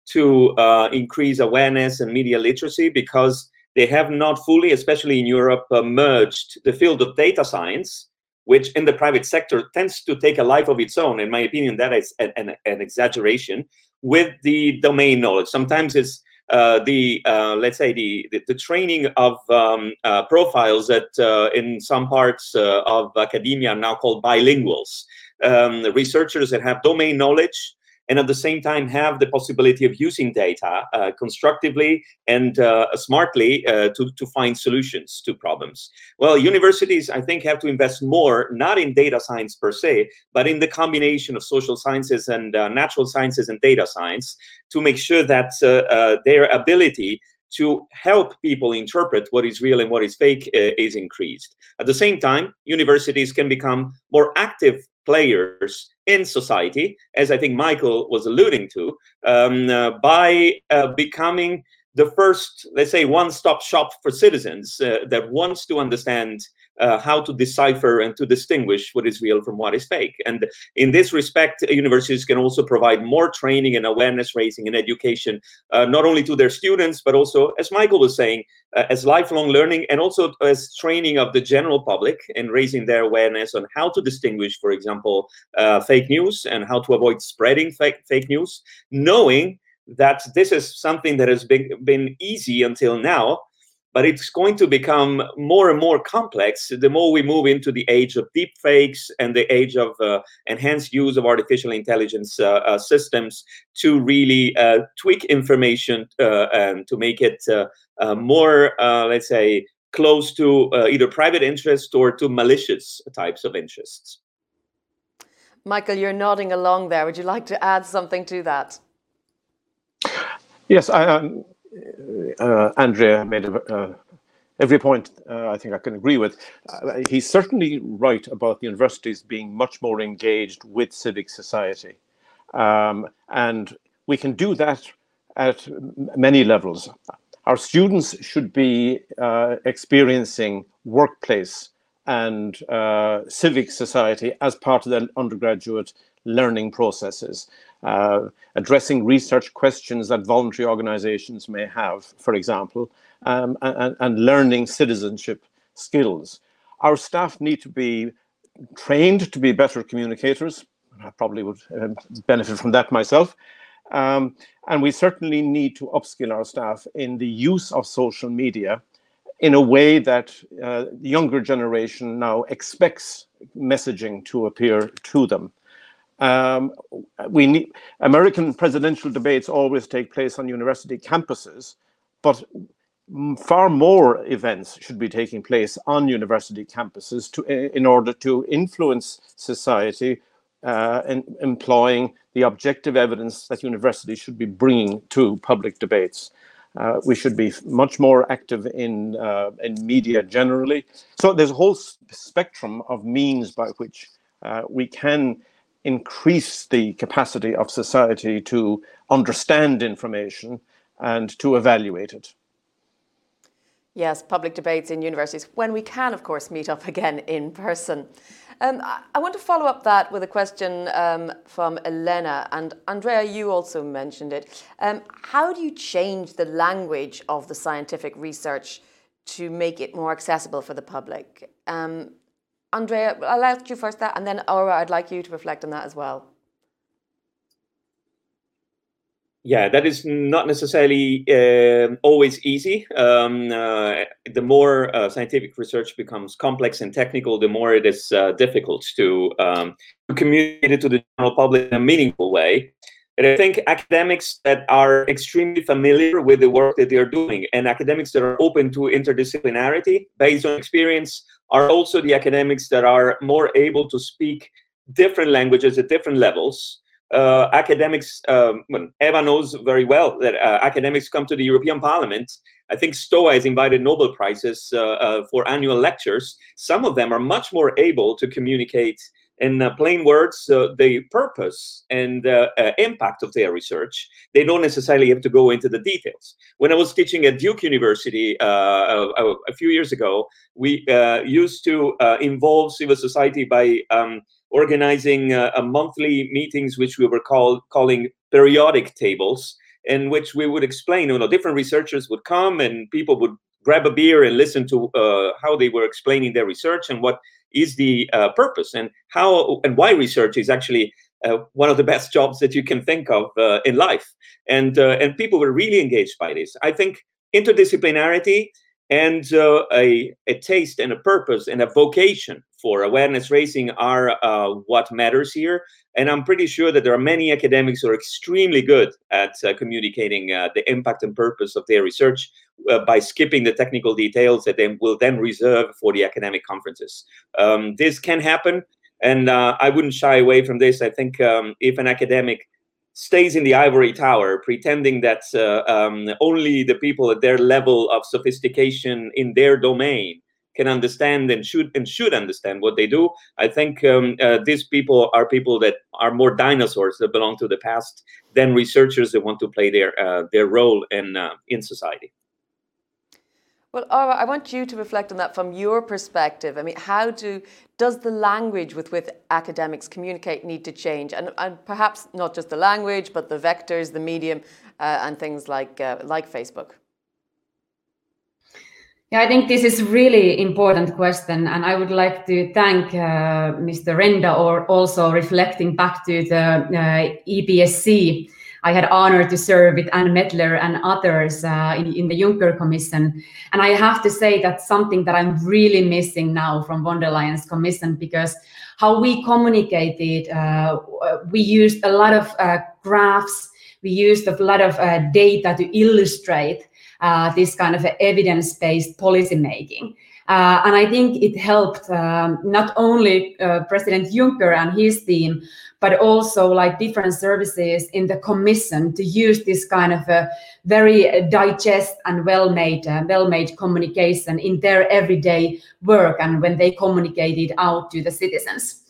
[SPEAKER 6] to uh, increase awareness and media literacy because they have not fully, especially in Europe, merged the field of data science which in the private sector tends to take a life of its own. In my opinion, that is an, an, an exaggeration with the domain knowledge. Sometimes it's uh, the uh, let's say the, the, the training of um, uh, profiles that uh, in some parts uh, of academia are now called bilinguals. Um, researchers that have domain knowledge and at the same time have the possibility of using data uh, constructively and uh, smartly uh, to, to find solutions to problems. Well, universities, I think, have to invest more, not in data science per se, but in the combination of social sciences and uh, natural sciences and data science to make sure that uh, their ability to help people interpret what is real and what is fake uh, is increased. At the same time, universities can become more active players in society, as I think Michael was alluding to, um, uh, by uh, becoming the first, let's say, one-stop shop for citizens uh, that wants to understand uh, how to decipher and to distinguish what is real from what is fake. And in this respect, universities can also provide more training and awareness raising and education, uh, not only to their students, but also, as Michael was saying, uh, as lifelong learning and also as training of the general public and raising their awareness on how to distinguish, for example, uh, fake news and how to avoid spreading fake, fake news, knowing that this is something that has been, been easy until now, but it's going to become more and more complex the more we move into the age of deep fakes and the age of uh, enhanced use of artificial intelligence uh, uh, systems to really uh, tweak information uh, and to make it uh, more, let's say, close to either private interest or to malicious types of interests.
[SPEAKER 1] Michael, you're nodding along there. Would you like to add something to that?
[SPEAKER 7] Yes, I, um, uh, Andrea made a, uh, every point uh, I think I can agree with. Uh, he's certainly right about the universities being much more engaged with civic society. Um, and we can do that at many levels. Our students should be uh, experiencing workplace and uh, civic society as part of their undergraduate learning processes uh, addressing research questions that voluntary organizations may have, for example, um, and, and learning citizenship skills. Our staff need to be trained to be better communicators. I probably would uh, benefit from that myself. Um, and we certainly need to upskill our staff in the use of social media in a way that uh, the younger generation now expects messaging to appear to them. Um, we need, American presidential debates always take place on university campuses, but far more events should be taking place on university campuses to, in order to influence society uh, in employing the objective evidence that universities should be bringing to public debates. Uh, we should be much more active in uh, in media generally. So there's a whole spectrum of means by which uh, we can increase the capacity of society to understand information and to evaluate it.
[SPEAKER 1] Yes, public debates in universities, when we can, of course, meet up again in person. Um, I want to follow up that with a question um, from Elena. And Andrea, you also mentioned it. Um, how do you change the language of the scientific research to make it more accessible for the public? Andrea, I'll ask you first that, and then Aura, I'd like you to reflect on that as well.
[SPEAKER 6] Yeah, that is not necessarily uh, always easy. Um, uh, the more uh, scientific research becomes complex and technical, the more it is uh, difficult to, um, to communicate it to the general public in a meaningful way. And I think academics that are extremely familiar with the work that they are doing and academics that are open to interdisciplinarity based on experience are also the academics that are more able to speak different languages at different levels uh, academics, um, Eva knows very well that uh, academics come to the European Parliament. I think STOA has invited Nobel Prizes uh, uh for annual lectures. Some of them are much more able to communicate in uh, plain words uh, the purpose and impact of their research. They don't necessarily have to go into the details. When I was teaching at Duke University a, a, few years ago, we used to involve civil society by um, organizing uh, a monthly meetings, which we were called calling periodic tables, in which we would explain. You know, different researchers would come, and people would grab a beer and listen to uh, how they were explaining their research and what is the uh, purpose and how and why research is actually uh, one of the best jobs that you can think of uh, in life. And uh, and people were really engaged by this. I think interdisciplinarity and uh, a, a taste and a purpose and a vocation for awareness raising are uh, what matters here. And I'm pretty sure that there are many academics who are extremely good at communicating the impact and purpose of their research uh, by skipping the technical details that they will then reserve for the academic conferences. Um, this can happen, and uh, I wouldn't shy away from this. I think um, if an academic stays in the ivory tower, pretending that uh, um, only the people at their level of sophistication in their domain can understand and should and should understand what they do. I think um, uh, these people are people that are more dinosaurs that belong to the past than researchers that want to play their uh, their role in uh, in society.
[SPEAKER 1] Well, Aura, I want you to reflect on that from your perspective. I mean, how do does the language with which academics communicate need to change, and, and perhaps not just the language, but the vectors, the medium, uh, and things like uh, like Facebook?
[SPEAKER 5] Yeah, I think this is really important question, and I would like to thank uh, Mr. Renda, or also reflecting back to the uh, EPSC I had honor to serve with Ann Mettler and others uh, in, in, the Juncker Commission. And I have to say that's something that I'm really missing now from von der Leyen's Commission because how we communicated, uh, we used a lot of uh, graphs, we used a lot of uh, data to illustrate uh, this kind of evidence-based policy making. Uh, and I think it helped um, not only uh, President Juncker and his team, but also like different services in the commission to use this kind of a very digest and well-made uh, well-made communication in their everyday work and when they communicated out to the citizens.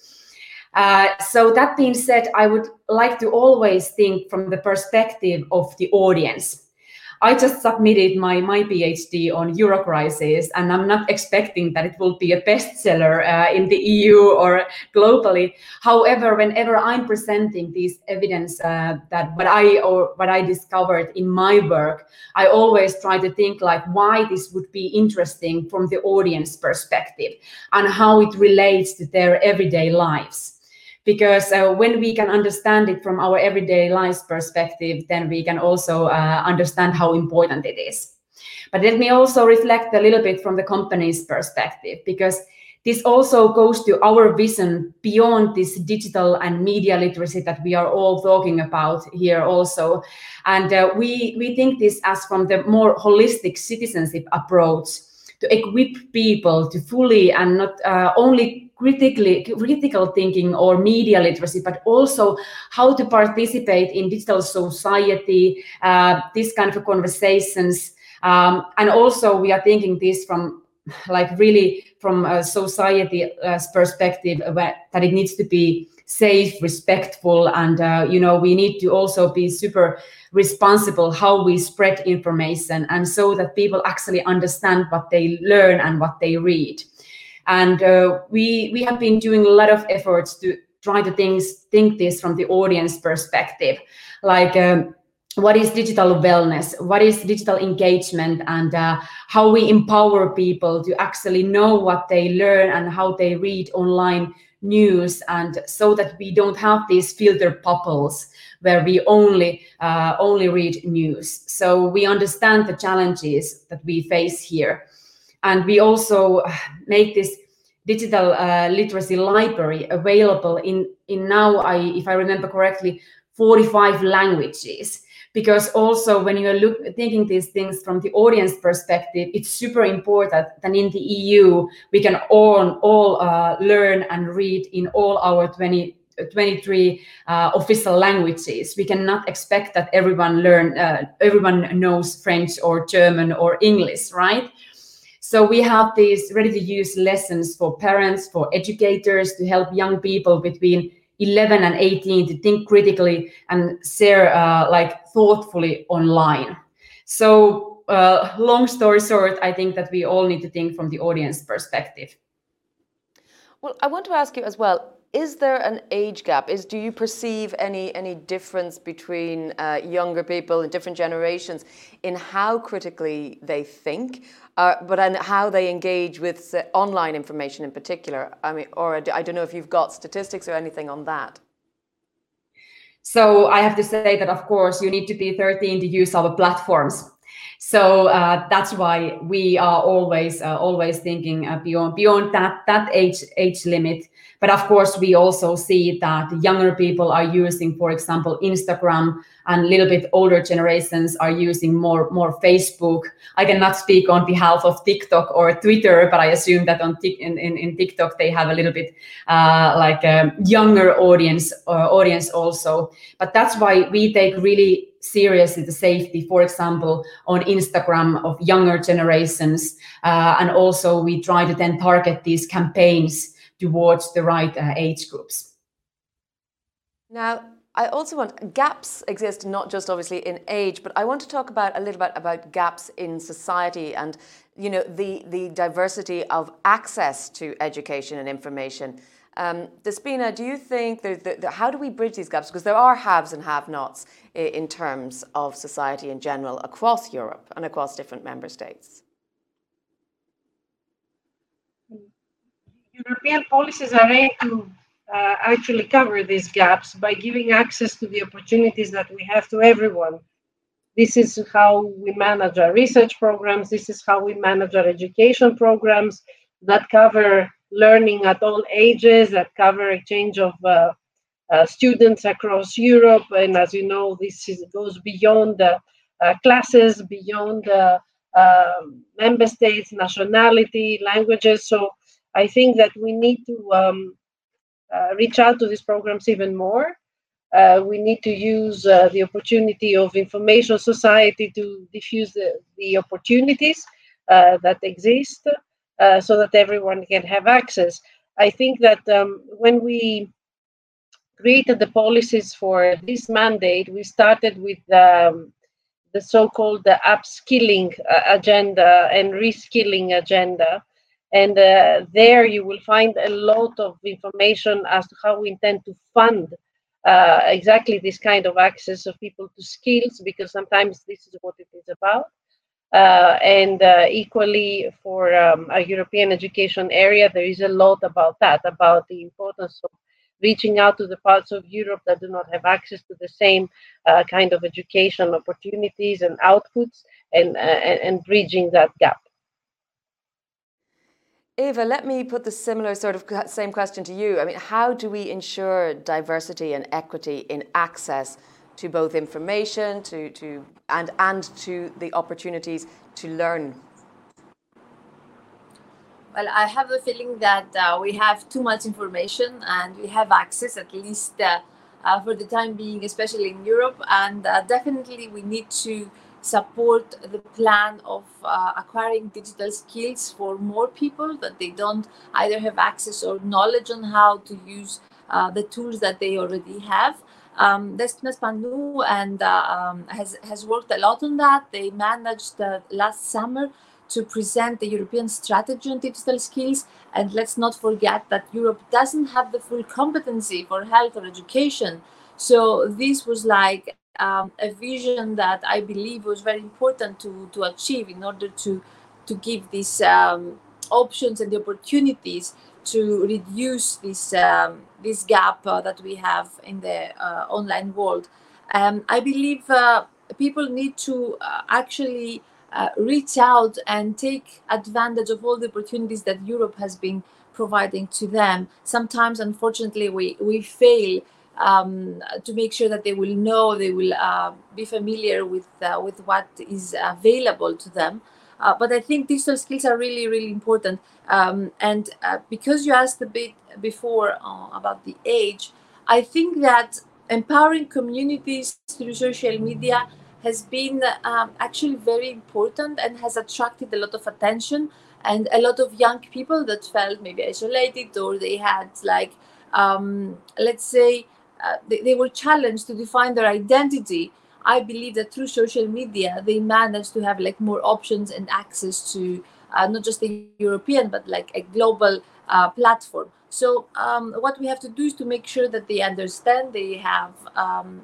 [SPEAKER 5] Uh, so that being said, I would like to always think from the perspective of the audience. I just submitted my, my PhD on Eurocrisis, and I'm not expecting that it will be a bestseller uh, in the EU or globally. However, whenever I'm presenting this evidence uh, that what I or what I discovered in my work, I always try to think like why this would be interesting from the audience perspective and how it relates to their everyday lives because uh, when we can understand it from our everyday lives perspective then we can also uh, understand how important it is. But let me also reflect a little bit from the company's perspective because this also goes to our vision beyond this digital and media literacy that we are all talking about here also. And uh, we we think this as from the more holistic citizenship approach to equip people to fully and not uh, only critically critical thinking or media literacy, but also how to participate in digital society, uh, this kind of conversations. Um, and also we are thinking this from like really from a society uh, perspective that it needs to be safe, respectful, and uh, you know we need to also be super responsible how we spread information, and so that people actually understand what they learn and what they read. And uh, we we have been doing a lot of efforts to try to things think this from the audience perspective, like. Um, what is digital wellness? What is digital engagement? And uh, how we empower people to actually know what they learn and how they read online news and so that we don't have these filter bubbles where we only uh, only read news. So we understand the challenges that we face here and we also make this digital uh, literacy library available in in now i if i remember correctly 45 languages. Because also when you're look, thinking these things from the audience perspective it's super important that in the eu we can all all uh, learn and read in all our 20 23 uh, official languages. We cannot expect that everyone learn uh, everyone knows french or german or english right so we have these ready to use lessons for parents for educators to help young people between 11 and 18 to think critically and share uh, like thoughtfully online. So uh, long story short, I think that we all need to think from the audience perspective.
[SPEAKER 1] Well, I want to ask you as well is there an age gap? Is do you perceive any any difference between uh, younger people and different generations in how critically they think, uh, but and how they engage with uh, online information in particular? I mean, or I don't know if you've got statistics or anything on that.
[SPEAKER 5] So I have to say that of course you need to be 13 to use our platforms. So uh, that's why we are always uh, always thinking uh, beyond beyond that that age age limit. But of course, we also see that younger people are using, for example, Instagram, and a little bit older generations are using more more Facebook. I cannot speak on behalf of TikTok or Twitter, but I assume that on in, in, in TikTok they have a little bit uh, like a younger audience uh, audience also. But that's why we take really seriously the safety, for example, on Instagram of younger generations. Uh, and also we try to then target these campaigns towards the right uh, age groups.
[SPEAKER 1] Now, I also want gaps exist not just obviously in age, but I want to talk about a little bit about gaps in society and you know the the diversity of access to education and information. Um, Despina, do you think how do we bridge these gaps? Because there are haves and have-nots in, in terms of society in general across Europe and across different member states.
[SPEAKER 3] European policies are aimed to uh, actually cover these gaps by giving access to the opportunities that we have to everyone. This is how we manage our research programs. This is how we manage our education programs that cover learning at all ages, that cover a change of uh, uh, students across Europe. And as you know, this is, goes beyond uh, classes, beyond um, member states, nationality, languages. So I think that we need to um, uh, reach out to these programs even more. Uh, we need to use uh, the opportunity of information society to diffuse the, the opportunities uh, that exist uh, so that everyone can have access. I think that um, when we created the policies for this mandate, we started with um, the so-called the upskilling uh, agenda and reskilling agenda and uh, there you will find a lot of information as to how we intend to fund uh, exactly this kind of access of people to skills, because sometimes this is what it is about. Uh, and uh, equally for um, a European education area, there is a lot about that, about the importance of reaching out to the parts of Europe that do not have access to the same uh, kind of education opportunities and outputs and, uh, and bridging that gap.
[SPEAKER 1] Eva, let me put the similar sort of same question to you. I mean, how do we ensure diversity and equity in access to both information to, to and and to the opportunities to learn?
[SPEAKER 2] well, I have the feeling that uh, we have too much information and we have access, at least uh, uh, for the time being, especially in Europe. And uh, definitely, we need to support the plan of uh, acquiring digital skills for more people that they don't either have access or knowledge on how to use uh, the tools that they already have. Um, Spanou and um, has has worked a lot on that. They managed last summer to present the European strategy on digital skills. And let's not forget that Europe doesn't have the full competency for health or education. So this was like um, a vision that I believe was very important to, to achieve in order to, to give these um, options and the opportunities to reduce this, um, this gap uh, that we have in the uh, online world. Um, I believe uh, people need to actually reach out and take advantage of all the opportunities that Europe has been providing to them. Sometimes, unfortunately, we, we fail um, to make sure that they will know, they will uh, be familiar with, uh, with what is available to them. Uh, but I think digital skills are really, really important. Um, and uh, because you asked a bit before uh, about the age, I think that empowering communities through social media has been um, actually very important and has attracted a lot of attention and a lot of young people that felt maybe isolated or they had like um, let's say uh, they, they, were challenged to define their identity i believe that through social media they managed to have like more options and access to uh, not just a european but like a global uh, platform. So um, what we have to do is to make sure that they understand they have um,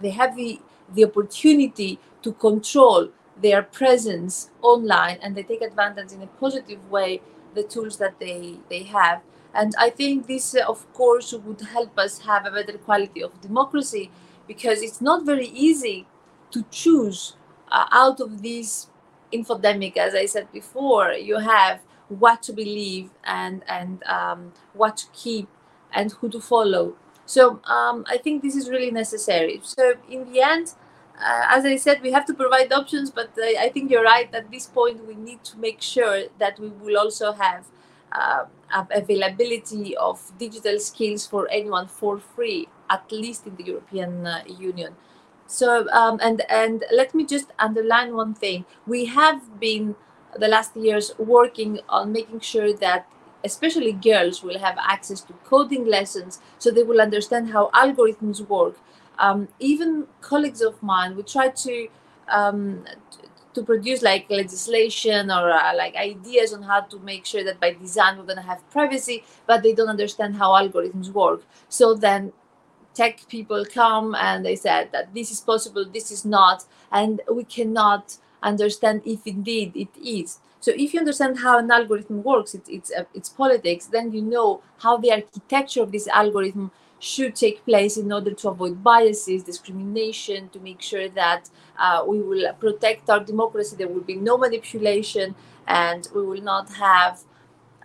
[SPEAKER 2] they have the the opportunity to control their presence online and they take advantage in a positive way the tools that they they have. And i think this of course would help us have a better quality of democracy because it's not very easy to choose uh, out of this infodemic as i said before you have what to believe and and um, what to keep and who to follow so um, I think this is really necessary. So in the end, uh, as I said, we have to provide options, but uh, I think you're right. At this point, we need to make sure that we will also have uh, availability of digital skills for anyone for free, at least in the European uh, Union. So, um, and and let me just underline one thing: we have been the last years working on making sure that especially girls will have access to coding lessons so they will understand how algorithms work. Um, even colleagues of mine we try to um, to produce like legislation or uh, like ideas on how to make sure that by design we're going to have privacy but they don't understand how algorithms work. So then tech people come and they said that this is possible this is not and we cannot understand if indeed it is so if you understand how an algorithm works, it, it's uh, it's politics, then you know how the architecture of this algorithm should take place in order to avoid biases, discrimination, to make sure that uh, we will protect our democracy. There will be no manipulation, and we will not have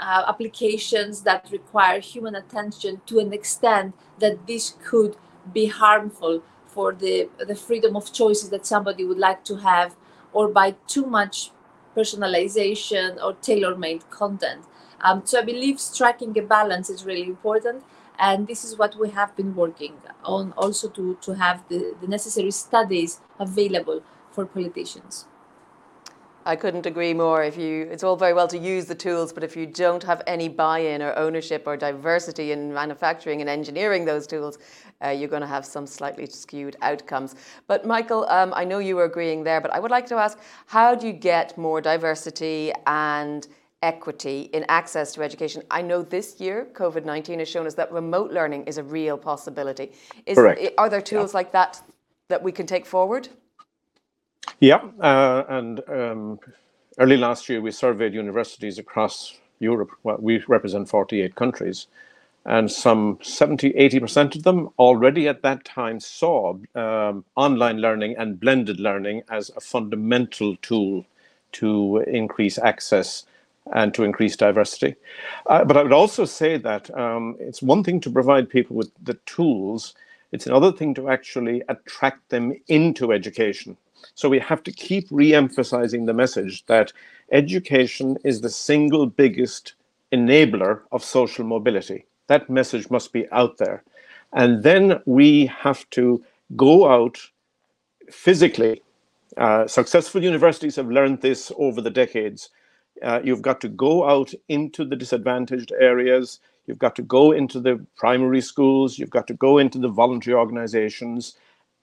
[SPEAKER 2] uh, applications that require human attention to an extent that this could be harmful for the the freedom of choices that somebody would like to have, or by too much personalization or tailor-made content. Um, so I believe striking a balance is really important, and this is what we have been working on also to, to have the, the necessary studies available for politicians.
[SPEAKER 1] I couldn't agree more. If you, it's all very well to use the tools, but if you don't have any buy-in or ownership or diversity in manufacturing and engineering those tools, uh, you're going to have some slightly skewed outcomes. But Michael, um, I know you were agreeing there, but I would like to ask, how do you get more diversity and equity in access to education? I know this year COVID-19 has shown us that remote learning is a real possibility. Is,
[SPEAKER 7] Correct.
[SPEAKER 1] Are there tools yeah. like that that we can take forward?
[SPEAKER 7] Yeah, uh, and um, early last year we surveyed universities across Europe. Well, we represent 48 countries, and some 70, 80% of them already at that time saw um, online learning and blended learning as a fundamental tool to increase access and to increase diversity. Uh, but I would also say that um, it's one thing to provide people with the tools, it's another thing to actually attract them into education. So we have to keep re-emphasizing the message that education is the single biggest enabler of social mobility. That message must be out there. And then we have to go out physically. Uh, successful universities have learned this over the decades. Uh, you've got to go out into the disadvantaged areas. You've got to go into the primary schools. You've got to go into the voluntary organizations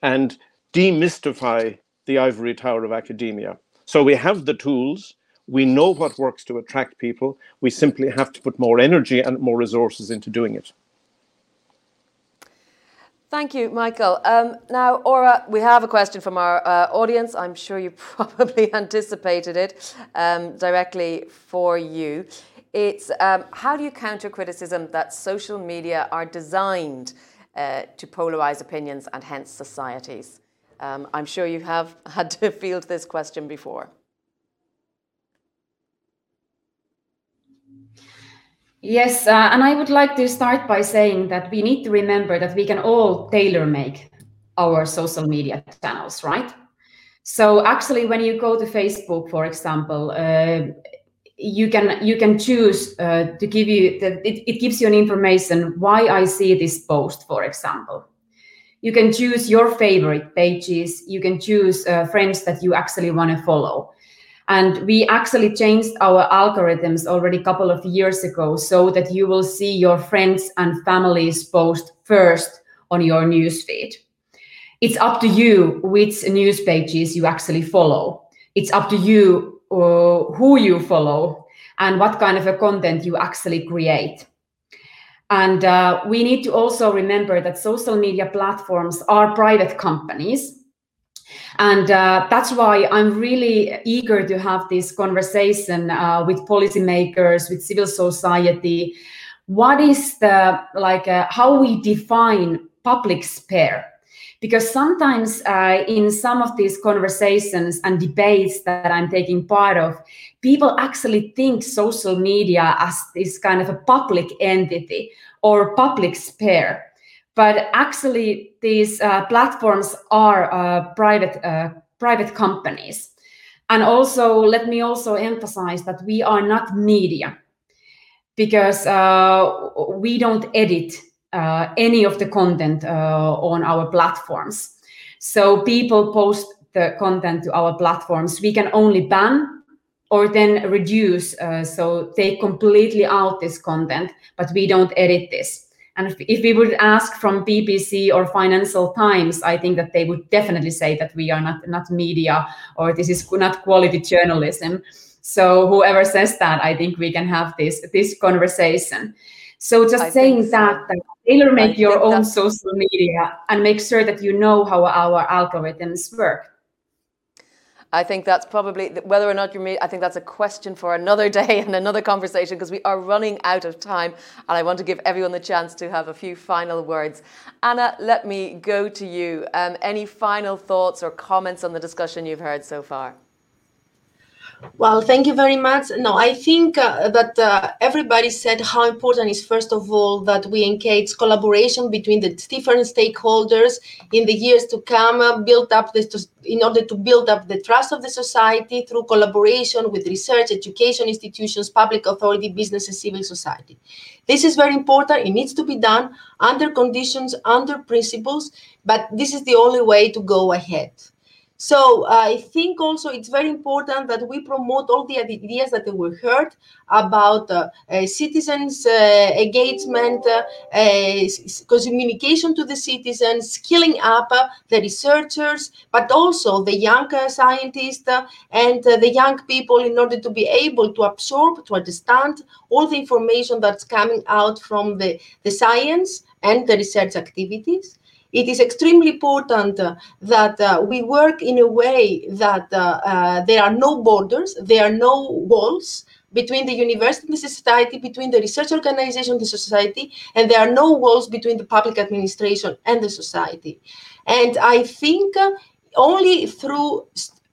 [SPEAKER 7] and demystify the ivory tower of academia. So we have the tools. We know what works to attract people. We simply have to put more energy and more resources into doing it.
[SPEAKER 1] Thank you, Michael. Um, now, Aura, we have a question from our uh, audience. I'm sure you probably anticipated it um, directly for you. It's um, how do you counter criticism that social media are designed uh, to polarize opinions and hence societies? Um, I'm sure you have had to field this question before.
[SPEAKER 5] Yes, uh, and I would like to start by saying that we need to remember that we can all tailor make our social media channels, right? So actually, when you go to Facebook, for example, uh, you can you can choose uh, to give you that it, it gives you an information why I see this post, for example. You can choose your favorite pages. You can choose uh, friends that you actually want to follow and we actually changed our algorithms already a couple of years ago so that you will see your friends and families post first on your newsfeed. It's up to you which news pages you actually follow. It's up to you uh, who you follow and what kind of a content you actually create. And uh, we need to also remember that social media platforms are private companies and uh, that's why I'm really eager to have this conversation uh, with policymakers, with civil society. What is the like uh, how we define public sphere? Because sometimes uh, in some of these conversations and debates that I'm taking part of, people actually think social media as this kind of a public entity or public sphere. But actually these uh, platforms are uh, private uh, private companies. And also let me also emphasize that we are not media because uh, we don't edit uh, any of the content uh, on our platforms. So people post the content to our platforms. We can only ban or then reduce uh, so take completely out this content but we don't edit this and if, if, we would ask from BBC or Financial Times, I think that they would definitely say that we are not, not media or this is not quality journalism. So whoever says that, I think we can have this this conversation. So just I saying so. that, that tailor make your own social media and make sure that you know how our algorithms work.
[SPEAKER 1] I think that's probably whether or not you're. Me, I think that's a question for another day and another conversation because we are running out of time, and I want to give everyone the chance to have a few final words. Anna, let me go to you. Um, any final thoughts or comments on the discussion you've heard so far?
[SPEAKER 4] Well, thank you very much. No, I think uh, that uh, everybody said how important is, first of all, that we engage collaboration between the different stakeholders in the years to come, uh, build up this, in order to build up the trust of the society through collaboration with research, education institutions, public authority, business, and civil society. This is very important. It needs to be done under conditions, under principles, but this is the only way to go ahead. So I think also it's very important that we promote all the ideas that were heard about uh, uh, citizens uh, engagement, uh, uh, communication to the citizens, skilling up uh, the researchers, but also the young scientists and the young people in order to be able to absorb, to understand all the information that's coming out from the, the science and the research activities it is extremely important that uh, we work in a way that uh, uh, there are no borders, there are no walls between the university and the society, between the research organization and the society, and there are no walls between the public administration and the society. And I think uh, only through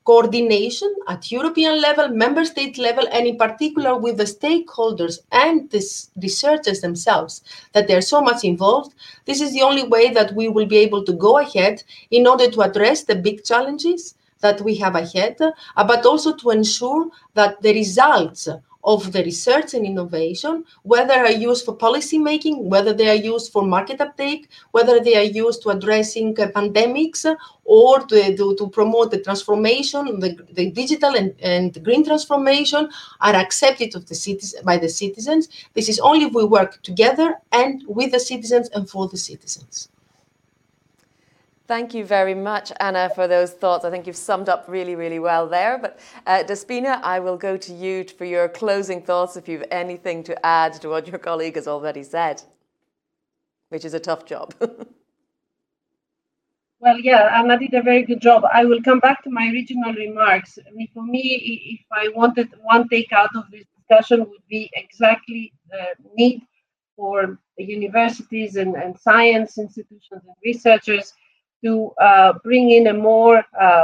[SPEAKER 4] coordination at European level, member state level, and in particular with the stakeholders and the researchers themselves, that they're so much involved. This is the only way that we will be able to go ahead in order to address the big challenges that we have ahead, uh, but also to ensure that the results of the research and innovation, whether are used for policy making, whether they are used for market uptake, whether they are used to addressing uh, pandemics or to, to, to, promote the transformation, the, the digital and, and green transformation are accepted of the citizens, by the citizens. This is only if we work together and with the citizens and for the citizens.
[SPEAKER 1] Thank you very much, Anna, for those thoughts. I think you've summed up really, really well there. But uh, Despina, I will go to you for your closing thoughts if you've anything to add to what your colleague has already said, which is a tough job.
[SPEAKER 3] well, yeah, Anna did a very good job. I will come back to my original remarks. I mean, for me, if I wanted one take out of this discussion would be exactly the need for universities and, and science institutions and researchers to uh, bring in a more uh,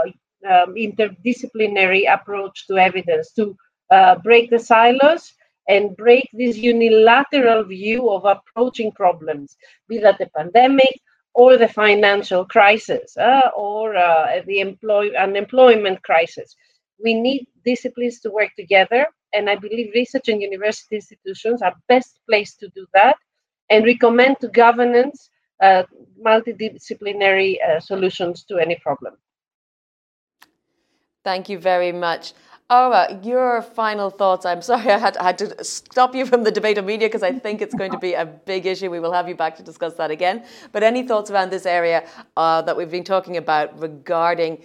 [SPEAKER 3] um, interdisciplinary approach to evidence, to uh, break the silos and break this unilateral view of approaching problems, be that the pandemic or the financial crisis uh, or uh, the employ- unemployment crisis. We need disciplines to work together, and I believe research and university institutions are best placed to do that and recommend to governance uh, multidisciplinary uh, solutions to any problem.
[SPEAKER 1] Thank you very much. Aura, your final thoughts. I'm sorry I had, had to stop you from the debate on media because I think it's going to be a big issue. We will have you back to discuss that again. But any thoughts around this area uh, that we've been talking about regarding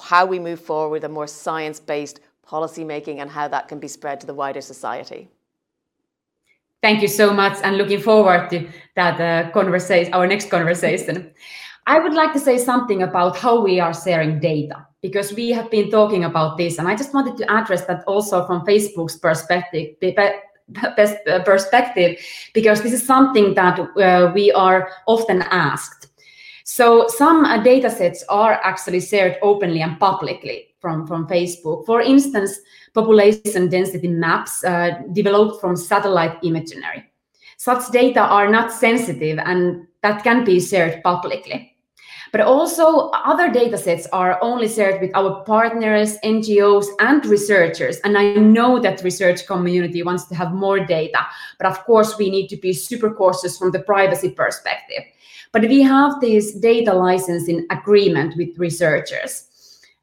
[SPEAKER 1] how we move forward with a more science based policy making and how that can be spread to the wider society?
[SPEAKER 5] Thank you so much, and looking forward to that uh, conversation, our next conversation. I would like to say something about how we are sharing data because we have been talking about this, and I just wanted to address that also from Facebook's perspective. Perspective, because this is something that uh, we are often asked. So some uh, data sets are actually shared openly and publicly from, from Facebook. For instance, population density maps uh, developed from satellite imagery. Such data are not sensitive and that can be shared publicly. But also other data sets are only shared with our partners, NGOs, and researchers. And I know that research community wants to have more data, but of course we need to be super cautious from the privacy perspective. But we have this data licensing agreement with researchers.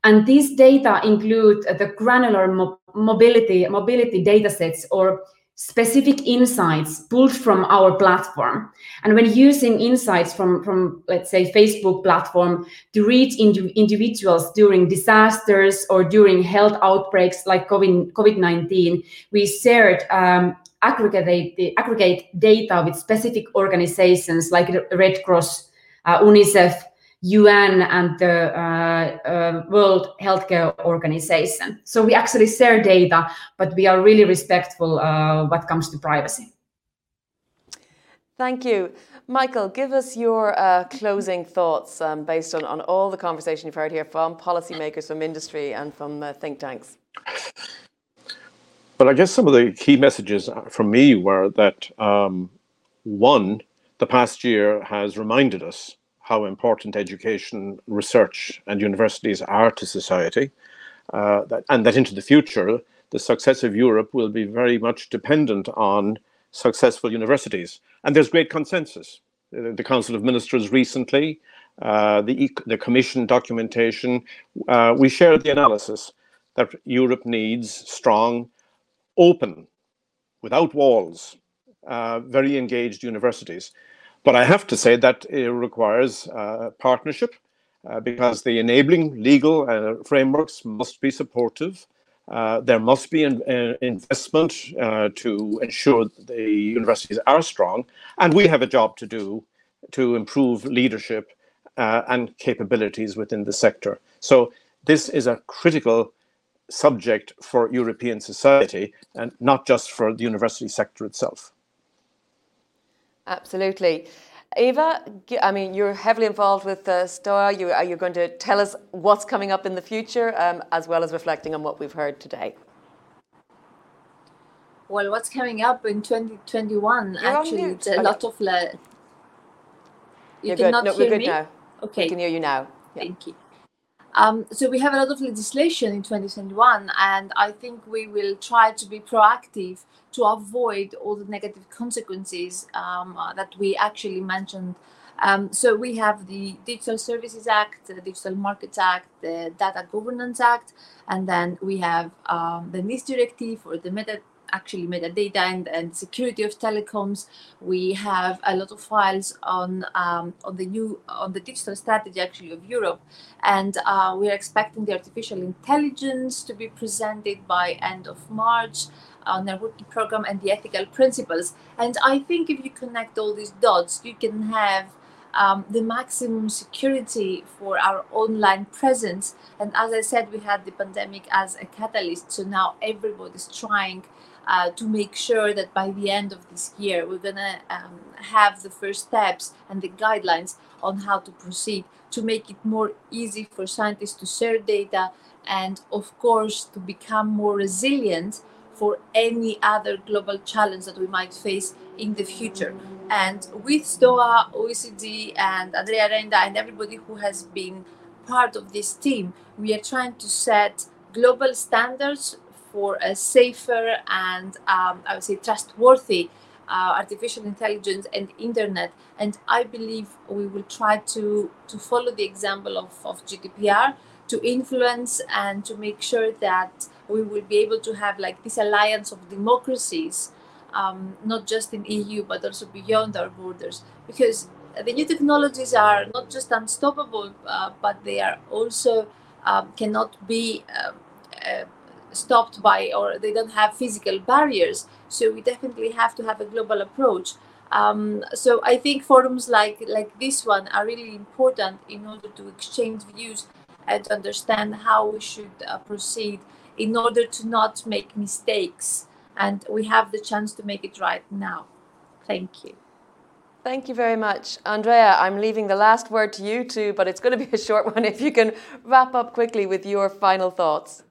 [SPEAKER 5] And these data include the granular mo mobility, mobility datasets or specific insights pulled from our platform. And when using insights from, from let's say, Facebook platform to reach into individuals during disasters or during health outbreaks like COVID-19, we shared um, aggregate, aggregate data with specific organizations like Red Cross, uh, UNICEF, UN and the uh, uh, World Healthcare Organization. So we actually share data, but we are really respectful uh, what comes to privacy.
[SPEAKER 1] Thank you. Michael, give us your uh, closing thoughts um, based on, on all the conversation you've heard here from policymakers, from industry, and from uh, think tanks.
[SPEAKER 7] Well, I guess some of the key messages from me were that um, one, the past year has reminded us how important education, research, and universities are to society, uh, that, and that into the future, the success of Europe will be very much dependent on successful universities. And there's great consensus. The Council of Ministers recently, uh, the, the Commission documentation, uh, we shared the analysis that Europe needs strong, open, without walls, uh, very engaged universities. But I have to say that it requires uh, partnership uh, because the enabling legal uh, frameworks must be supportive. Uh, there must be an, an investment uh, to ensure the universities are strong. And we have a job to do to improve leadership uh, and capabilities within the sector. So this is a critical subject for European society and not just for the university sector itself.
[SPEAKER 1] Absolutely. Eva, I mean, you're heavily involved with uh, STOA. You, are you going to tell us what's coming up in the future, um, as well as reflecting on what we've heard today?
[SPEAKER 2] Well, what's coming up in 2021? You're actually, it's a okay. lot of. La-
[SPEAKER 1] you you're cannot good. No, hear me? Now.
[SPEAKER 2] Okay.
[SPEAKER 1] We can hear you now.
[SPEAKER 2] Yeah. Thank you. Um, so we have a lot of legislation in 2021, and I think we will try to be proactive to avoid all the negative consequences um, uh, that we actually mentioned. Um, so we have the Digital Services Act, the Digital Markets Act, the Data Governance Act, and then we have um, the NIS Directive or the meta actually metadata and, and security of telecoms. We have a lot of files on um, on the new on the digital strategy actually of Europe, and uh, we are expecting the artificial intelligence to be presented by end of March on our working program and the ethical principles. And I think if you connect all these dots, you can have um, the maximum security for our online presence. And as I said, we had the pandemic as a catalyst. So now everybody's trying uh, to make sure that by the end of this year, we're going to um, have the first steps and the guidelines on how to proceed to make it more easy for scientists to share data and, of course, to become more resilient for any other global challenge that we might face in the future. And with STOA, OECD, and Andrea Renda, and everybody who has been part of this team, we are trying to set global standards for a safer and um, I would say trustworthy uh, artificial intelligence and internet. And I believe we will try to, to follow the example of, of GDPR to influence and to make sure that we will be able to have like this alliance of democracies, um, not just in EU but also beyond our borders. Because the new technologies are not just unstoppable, uh, but they are also um, cannot be um, uh, stopped by or they don't have physical barriers. So we definitely have to have a global approach. Um, so I think forums like like this one are really important in order to exchange views and to understand how we should uh, proceed in order to not make mistakes. And we have the chance to make it right now. Thank you.
[SPEAKER 1] Thank you very much. Andrea, I'm leaving the last word to you too, but it's going to be a short one. If you can wrap up quickly with your final thoughts.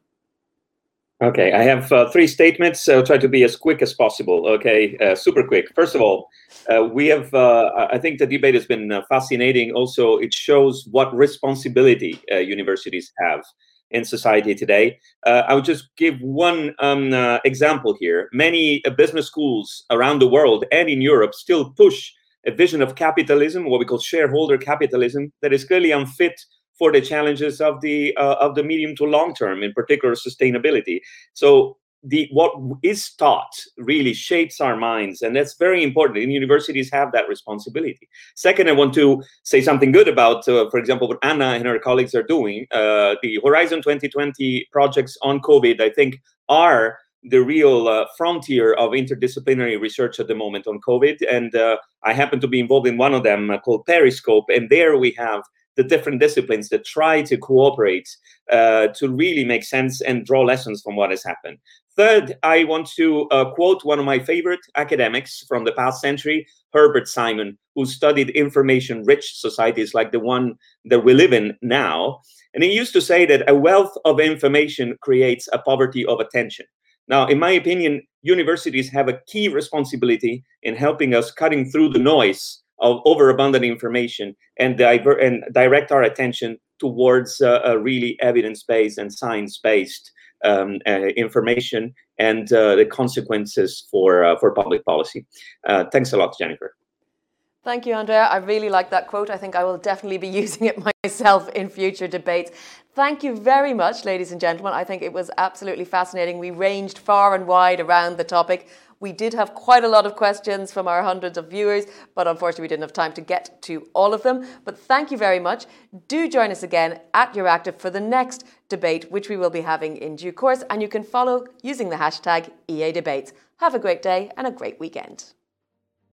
[SPEAKER 6] Okay, I have uh, three statements. I'll try to be as quick as possible. Okay, uh, super quick. First of all, uh, we have, uh, I think the debate has been uh, fascinating. Also, it shows what responsibility uh, universities have in society today. I would just give one um, example here. Many business schools around the world and in Europe still push a vision of capitalism, what we call shareholder capitalism, that is clearly unfit for the challenges of the uh, of the medium to long term, in particular sustainability. So the what is taught really shapes our minds, and that's very important. And universities have that responsibility. Second, I want to say something good about, uh, for example, what Anna and her colleagues are doing. Uh, the Horizon 2020 projects on COVID, I think, are the real uh, frontier of interdisciplinary research at the moment on COVID. And uh, I happen to be involved in one of them uh, called Periscope. And there we have the different disciplines that try to cooperate uh, to really make sense and draw lessons from what has happened. Third, I want to uh, quote one of my favorite academics from the past century, Herbert Simon, who studied information rich societies like the one that we live in now. And he used to say that a wealth of information creates a poverty of attention. Now, in my opinion, universities have a key responsibility in helping us cutting through the noise of overabundant information and, diver- and direct our attention towards uh, a really evidence-based and science-based um, uh, information and uh, the consequences for uh, for public policy. Uh, thanks a lot, Jennifer.
[SPEAKER 1] Thank you, Andrea. I really like that quote. I think I will definitely be using it myself in future debates. Thank you very much, ladies and gentlemen. I think it was absolutely fascinating. We ranged far and wide around the topic. We did have quite a lot of questions from our hundreds of viewers, but unfortunately, we didn't have time to get to all of them. But thank you very much. Do join us again at Euractiv for the next debate, which we will be having in due course. And you can follow using the hashtag EA Debates. Have a great day and a great weekend.